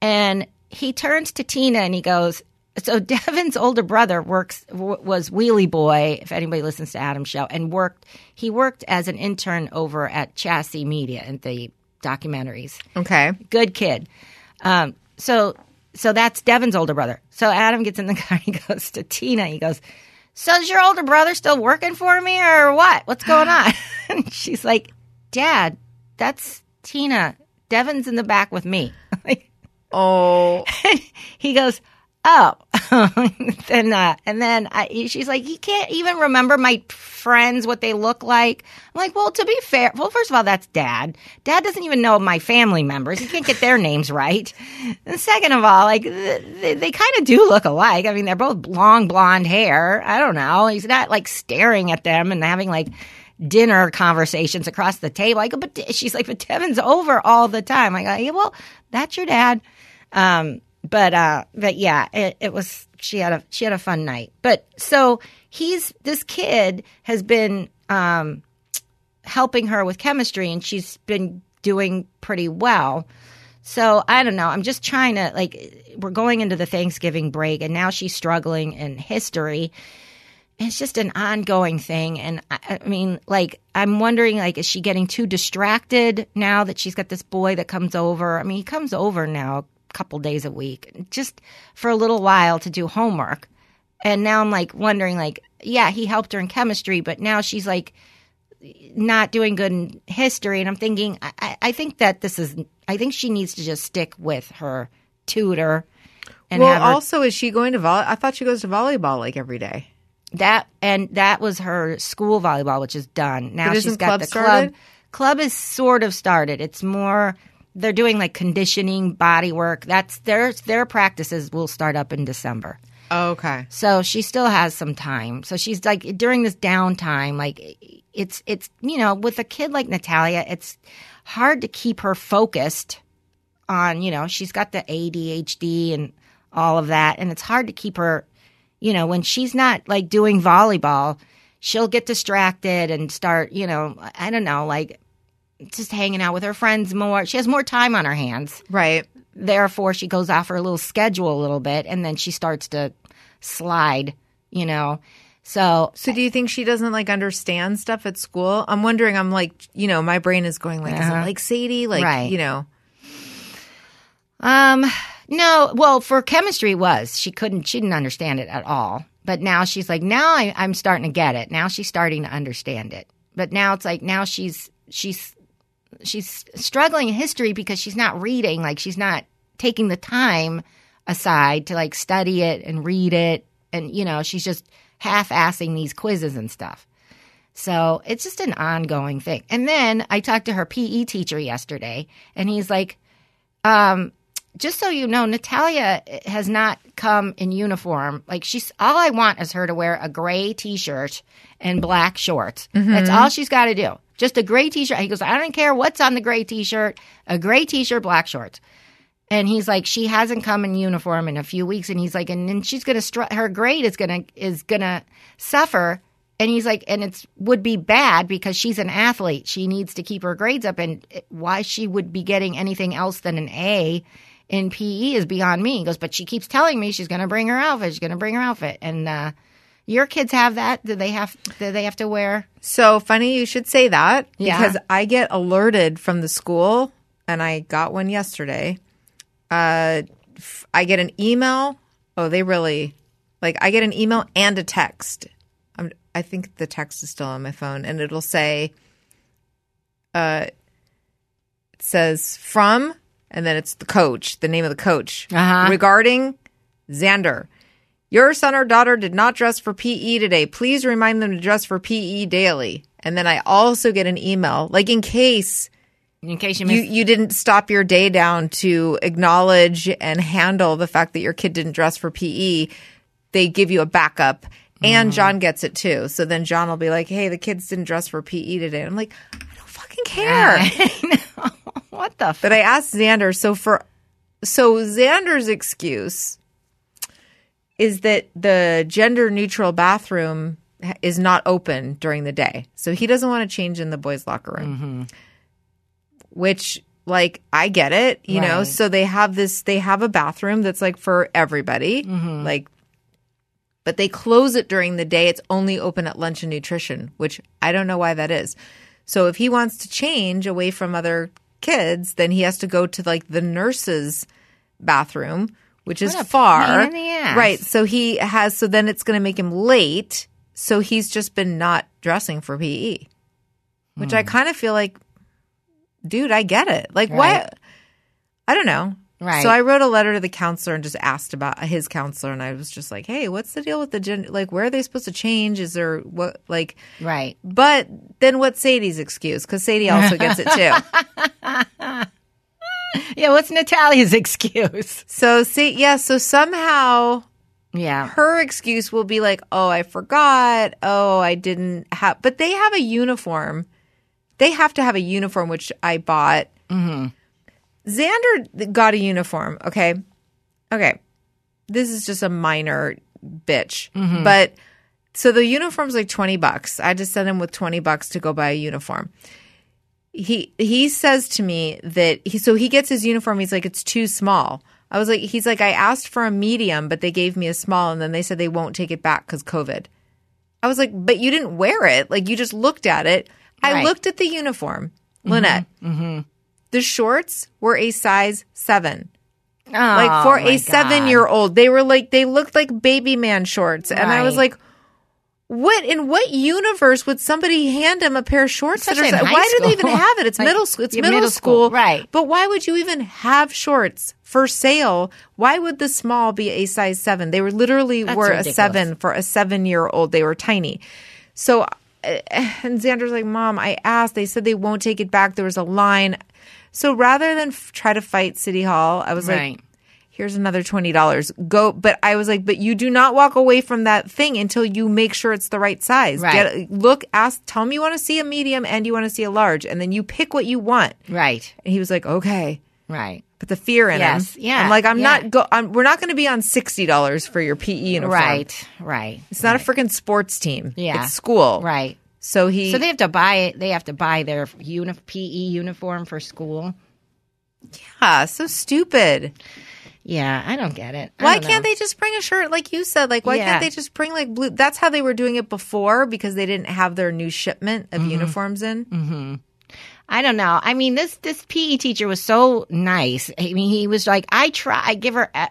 and he turns to Tina and he goes. So (laughs) Devin's older brother works w- was Wheelie Boy. If anybody listens to Adam's show, and worked he worked as an intern over at Chassy Media and the documentaries Okay. good kid. Um, so so that's Devin's older brother. So Adam gets in the (laughs) car. He goes to Tina. He goes, "So is your older brother still working for me, or what? What's going on?" and (laughs) (laughs) she's like, "Dad, that's Tina. Devin's in the back with me." (laughs) Oh, he goes, oh, (laughs) then uh, and then I, she's like, he can't even remember my friends what they look like. I'm like, well, to be fair, well, first of all, that's dad. Dad doesn't even know my family members. He can't get their names right. And second of all, like they, they kind of do look alike. I mean, they're both long blonde hair. I don't know. He's not like staring at them and having like dinner conversations across the table. I go, but she's like, but Devin's over all the time. I go, yeah, well, that's your dad. Um, but uh, but yeah, it, it was she had a she had a fun night. But so he's this kid has been um, helping her with chemistry, and she's been doing pretty well. So I don't know. I'm just trying to like we're going into the Thanksgiving break, and now she's struggling in history. It's just an ongoing thing, and I, I mean, like I'm wondering, like, is she getting too distracted now that she's got this boy that comes over? I mean, he comes over now couple days a week, just for a little while to do homework, and now I'm like wondering, like, yeah, he helped her in chemistry, but now she's like not doing good in history, and I'm thinking, I- I, think that this is, I think she needs to just stick with her tutor. And well, her also, is she going to volley? I thought she goes to volleyball like every day. that and that was her school volleyball, which is done. Now But she's got the started? club. Club is sort of started. It's more they're doing like conditioning, body work. That's their their practices will start up in December. Okay. So she still has some time. So she's like during this downtime, like it's it's you know with a kid like Natalia, it's hard to keep her focused on you know she's got the ADHD and all of that, and it's hard to keep her you know when she's not like doing volleyball, she'll get distracted and start you know I don't know like just hanging out with her friends more. She has more time on her hands Right. therefore she goes off her little schedule a little bit and then she starts to slide you know so So do you think she doesn't like understand stuff at school? I'm wondering. I'm like, you know, my brain is going like, is it like Sadie? Like, Right. you know, um no well for chemistry it was she couldn't she didn't understand it at all but now she's like now I, i'm starting to get it now she's starting to understand it but now it's like now she's she's she's struggling in history because she's not reading like she's not taking the time aside to like study it and read it and you know she's just half-assing these quizzes and stuff so it's just an ongoing thing and then i talked to her pe teacher yesterday and he's like um, just so you know, Natalia has not come in uniform. Like she's all I want is her to wear a gray T-shirt and black shorts. That's all she's got to do. Just a gray T-shirt. He goes, I don't care what's on the gray T-shirt. A gray T-shirt, black shorts. And he's like, she hasn't come in uniform in a few weeks. And he's like, and then she's gonna str- her grade is gonna is gonna suffer. And he's like, and it's would be bad because she's an athlete. She needs to keep her grades up. And why she would be getting anything else than an A in PE is beyond me. He goes, but she keeps telling me she's gonna bring her outfit. She's gonna bring her outfit. And uh, your kids have that? Do they have? Do they have to wear? So funny you should say that Yeah. because I get alerted from the school and I got one yesterday. Uh, f- I get an email. Oh, they really like I get an email and a text. I'm, I think the text is still on my phone and it'll say, uh, it says from, and then it's the coach, the name of the coach Uh-huh. regarding Xander. Your son or daughter did not dress for PE today. Please remind them to dress for PE daily. And then I also get an email, like in case In case you you, you didn't stop your day down to acknowledge and handle the fact that your kid didn't dress for PE, they give you a backup. And mm-hmm. John gets it too. So then John will be like, hey, the kids didn't dress for PE today. I'm like, I don't fucking care. (laughs) (laughs) what the? F- But I asked Xander, so for so Xander's excuse is that the gender neutral bathroom is not open during the day. So he doesn't want to change in the boys' locker room. Mm-hmm. Which like I get it, you know. So they have this they have a bathroom that's like for everybody. Mm-hmm. Like but they close it during the day. It's only open at lunch and nutrition, which I don't know why that is. So if he wants to change away from other kids, then he has to go to like the nurse's bathroom, which is far. pain in the ass. Right. So he has so then it's going to make him late. So he's just been not dressing for PE. Which I Hmm. kind of feel like dude, I get it. Like why Right. I don't know. Right. So I wrote a letter to the counselor and just asked about his counselor, and I was just like, "Hey, what's the deal with the gender? Like, where are they supposed to change? Is there what like?" Right. But then what's Sadie's excuse? Because Sadie also gets it too. (laughs) (laughs) Yeah, what's Natalia's excuse? So see, yeah. So somehow Yeah. her excuse will be like, "Oh, I forgot. Oh, I didn't have." But they have a uniform. They have to have a uniform, which I bought. Mm-hmm. Xander got a uniform. Okay, okay. This is just a minor bitch, but so the uniform's like twenty bucks. I just sent him with twenty bucks to go buy a uniform. He he says to me that he so he gets his uniform. He's like, it's too small. I was like, he's like, I asked for a medium, but they gave me a small, and then they said they won't take it back because COVID. I was like, but you didn't wear it. Like you just looked at it. I looked at the uniform, Lynette. Mm-hmm. Mm-hmm. The shorts were a size seven. Like oh for Oh, my a seven year old, they were like they looked like baby man shorts, and I was like, "What in what universe would somebody hand him a pair of shorts? That are, Especially in high why do they even have it? It's (laughs) Like, middle school. It's middle, middle school, school, right. But why would you even have shorts for sale? Why would the small be a size seven? They were literally That's were ridiculous. a seven for a seven year old. They were tiny. So, uh, and Xander's like, "Mom, I asked. They said they won't take it back. There was a line." So rather than f- try to fight City Hall, I was like, Right. Here's another $20 go but i was like but you do not walk away from that thing until you make sure it's the right size Right. Get, look ask tell me you want to see a medium and you want to see a large and then you pick what you want Right. and he was like okay Right. but the fear in Yes. him Yeah. i'm like i'm Yeah. not go I'm, we're not going to be on $60 for your pe uniform Right. Right. it's not a freaking sports team Yeah. it's school Right. so he So they have to buy it. They have to buy their uni- PE uniform for school. yeah so stupid Yeah, I don't get it. I Why can't they just bring a shirt like you said? Like, why Yeah. can't they just bring like blue? That's how they were doing it before because they didn't have their new shipment Mm-hmm. of uniforms in. I don't know. I mean, this this PE teacher was so nice. I mean, he was like, I try. I give her. A,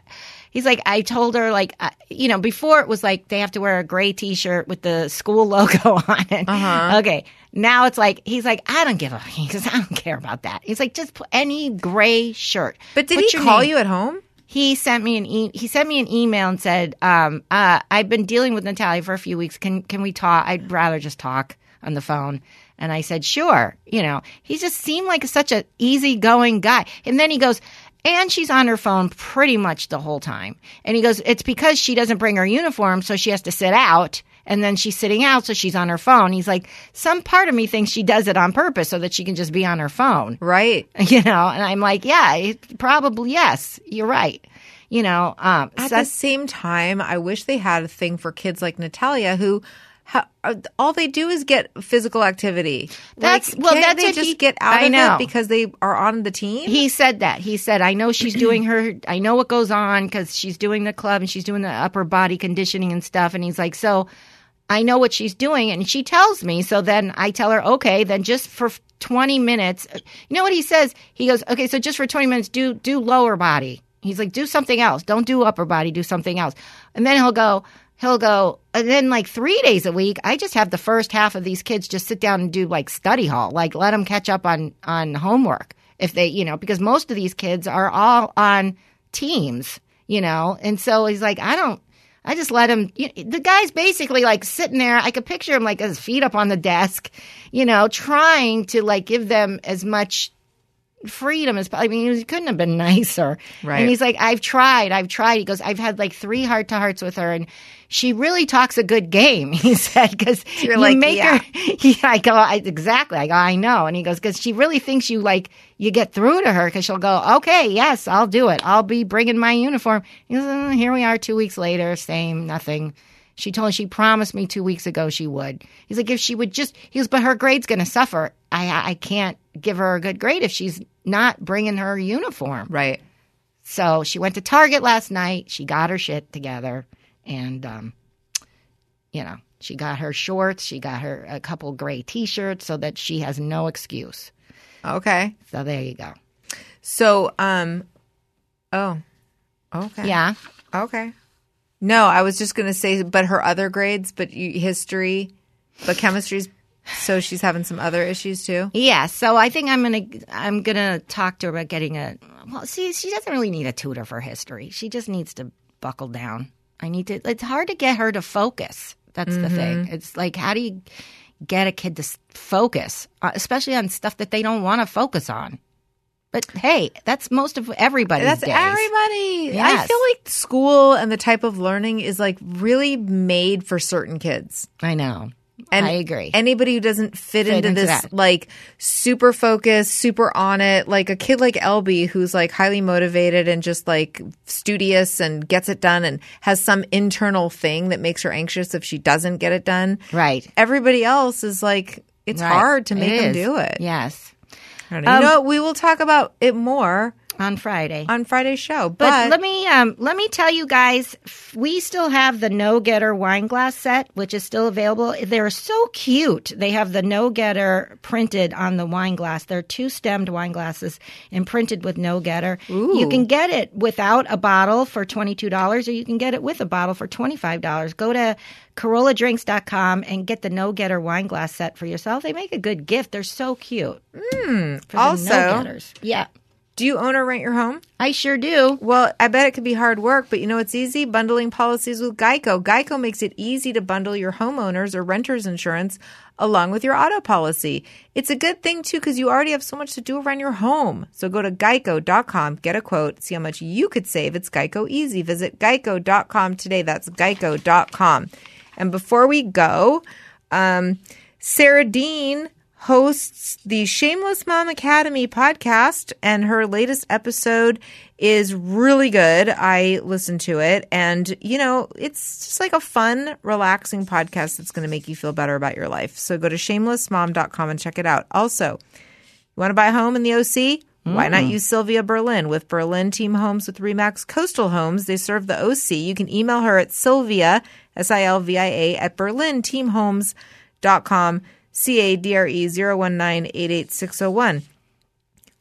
he's like, I told her like, uh, you know, before it was like they have to wear a gray T-shirt with the school (laughs) logo on it. Uh-huh. Okay. Now it's like he's like, I don't give a. He says, (laughs) I don't care about that. He's like, just put any gray shirt. But did Put he call name- you at home? He sent me an e- he sent me an email and said, um, uh, "I've been dealing with Natalia for a few weeks. Can can we talk? I'd rather just talk on the phone." And I said, "Sure." You know, he just seemed like such an easygoing guy. And then he goes, "And she's on her phone pretty much the whole time." And he goes, "It's because she doesn't bring her uniform, so she has to sit out." And then she's sitting out, so she's on her phone. He's like, some part of me thinks she does it on purpose so that she can just be on her phone Right. (laughs) you know and i'm like yeah it, probably yes you're right you know um At so the same time, I wish they had a thing for kids like Natalia who. Ha- uh, all they do is get physical activity. That's- Like, well, that's they just he- get out I of know. it because they are on the team. he said that he said i know she's doing her i know what goes on because she's doing the club and she's doing the upper body conditioning and stuff and he's like so i know what she's doing and she tells me. So then i tell her okay then just for 20 minutes uh, you know what he says? He goes okay so just for 20 minutes do do lower body. He's like do something else. Don't do upper body do something else. And then he'll go he'll go and then like three days a week i just have the first half of these kids just sit down and do like study hall like let them catch up on on homework if they you know because most of these kids are all on teams you know? And so he's like i don't i just let him you the guy's basically like sitting there. I could picture him like his feet up on the desk you know trying to like give them as much freedom is. I mean, he couldn't have been (laughs) nicer. Right. And he's like, I've tried, I've tried. He goes, I've had like three heart to hearts with her, and she really talks a good game. (laughs) He said because You're you like, make yeah. her. (laughs) Yeah, I go I, exactly. I go, I know. And he goes, because she really thinks you like you get through to her because she'll go, okay, yes, I'll do it. I'll be bringing my uniform. He goes, "Uh, here we are, two weeks later, same, nothing. She told me she promised me two weeks ago she would. He's like, if she would just, he goes, but her grade's going to suffer. I, I can't give her a good grade if she's not bringing her uniform. right. So she went to Target last night. She got her shit together, and um, you know, she got her shorts. She got her a couple gray T-shirts so that she has no excuse. Okay. So there you go. So, um, oh, okay. Yeah. Okay. No, I was just going to say, but her other grades, but you, history, but chemistry's So she's having some other issues too. Yeah, so I think I'm gonna I'm gonna talk to her about getting a. Well, see, she doesn't really need a tutor for history. She just needs to buckle down. I need to. It's hard to get her to focus. That's the thing. It's like how do you get a kid to focus, uh, especially on stuff that they don't want to focus on. But hey, that's most of everybody's That's days. everybody. I feel like school and the type of learning is like really made for certain kids. I know. And I agree. Anybody who doesn't fit, Fit into, into this that. like super focused, super on it, like a kid like Elby who's like highly motivated and just like studious and gets it done and has some internal thing that makes her anxious if she doesn't get it done. right. Everybody else is like it's Right. hard to make them do it. Yes. I don't know. you Um, know? We will talk about it more On Friday. on Friday's show. But, But, let me um, let me tell you guys, we still have the No Getter wine glass set, which is still available. They're so cute. They have the No Getter printed on the wine glass. They're two stemmed wine glasses and printed with No Getter. You can get it without a bottle for twenty two dollars, or you can get it with a bottle for twenty five dollars. Go to CarollaDrinks.com and get the No Getter wine glass set for yourself. They make a good gift. They're so cute. Mm, for the also- No-Getters. yeah, do you own or rent your home? I sure do. Well, I bet it could be hard work, but you know it's easy? Bundling policies with Geico. Geico makes it easy to bundle your homeowners or renters insurance along with your auto policy. It's a good thing too because you already have so much to do around your home. So go to geico.com, get a quote, see how much you could save. It's Geico easy. Visit geico.com today. That's geico.com. And before we go, um, Sarah Dean hosts the Shameless Mom Academy podcast, and her latest episode is really good. I listened to it, and you know, it's just like a fun, relaxing podcast that's going to make you feel better about your life. So go to shamelessmom.com and check it out. Also, you want to buy a home in the OC? Why not mm. use Sylvia Berlin with Berlin Team Homes with Remax Coastal Homes? They serve the OC. You can email her at Sylvia, S I L V I A, at berlinteamhomes.com, C A D R E 019 88601.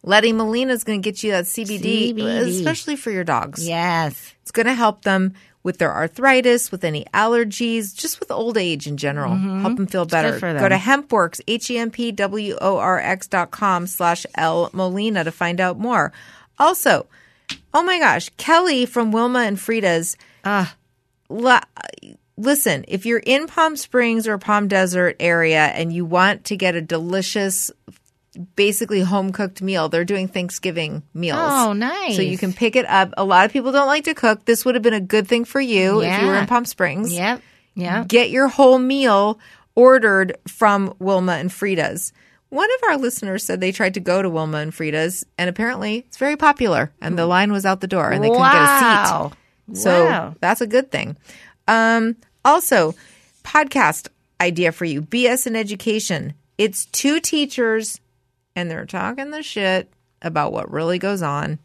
Letty Molina is going to get you that CBD, CBD. especially for your dogs. Yes. It's going to help them with their arthritis, with any allergies, just with old age in general. Help them feel better. Mm-hmm. for Go to them. hempworx, H-E-M-P-W-O-R-X dot com slash L Molina to find out more. Also, oh my gosh, Kelly from Wilma and Frieda's. Ah. La- listen, if you're in Palm Springs or Palm Desert area and you want to get a delicious, basically home cooked meal, they're doing Thanksgiving meals. Oh, nice. So you can pick it up. A lot of people don't like to cook. This would have been a good thing for you if you were in Palm Springs. Yep. Yep. Get your whole meal ordered from Wilma and Frieda's. One of our listeners said they tried to go to Wilma and Frieda's, and apparently it's very popular, and the hmm. line was out the door, and they couldn't get a seat. Wow. So Wow. that's a good thing. Um, also, podcast idea for you BS in Education. It's two teachers and they're talking the shit about what really goes on.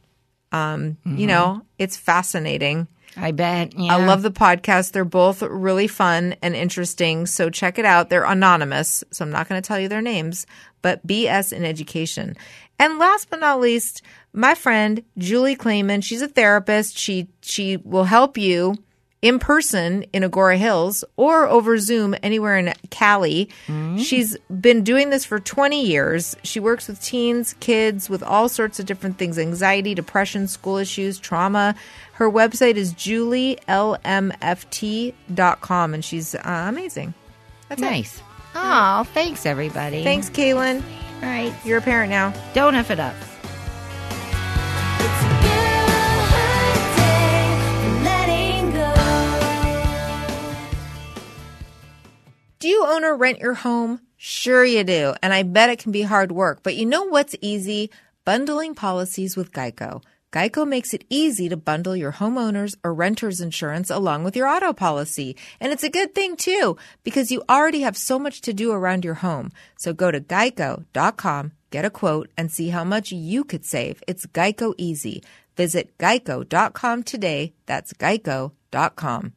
Um, You know, it's fascinating. I bet. Yeah. I love the podcast. They're both really fun and interesting. So check it out. They're anonymous, so I'm not going to tell you their names, but BS in Education. And last but not least, my friend Julie Clayman, she's a therapist. She she will help you in person in Agoura Hills or over Zoom anywhere in Cali. She's been doing this for 20 years. She works with teens, kids with all sorts of different things anxiety, depression, school issues, trauma. Her website is julielmft.com and she's uh, amazing. That's it. Nice. Oh, thanks, everybody. Thanks, Kaylin. All right. You're a parent now. Don't F it up. Do you own or rent your home? Sure, you do. And I bet it can be hard work. But you know what's easy? Bundling policies with Geico. Geico makes it easy to bundle your homeowners or renters insurance along with your auto policy. And it's a good thing too, because you already have so much to do around your home. So go to geico.com, get a quote, and see how much you could save. It's Geico easy. Visit geico.com today. That's geico.com.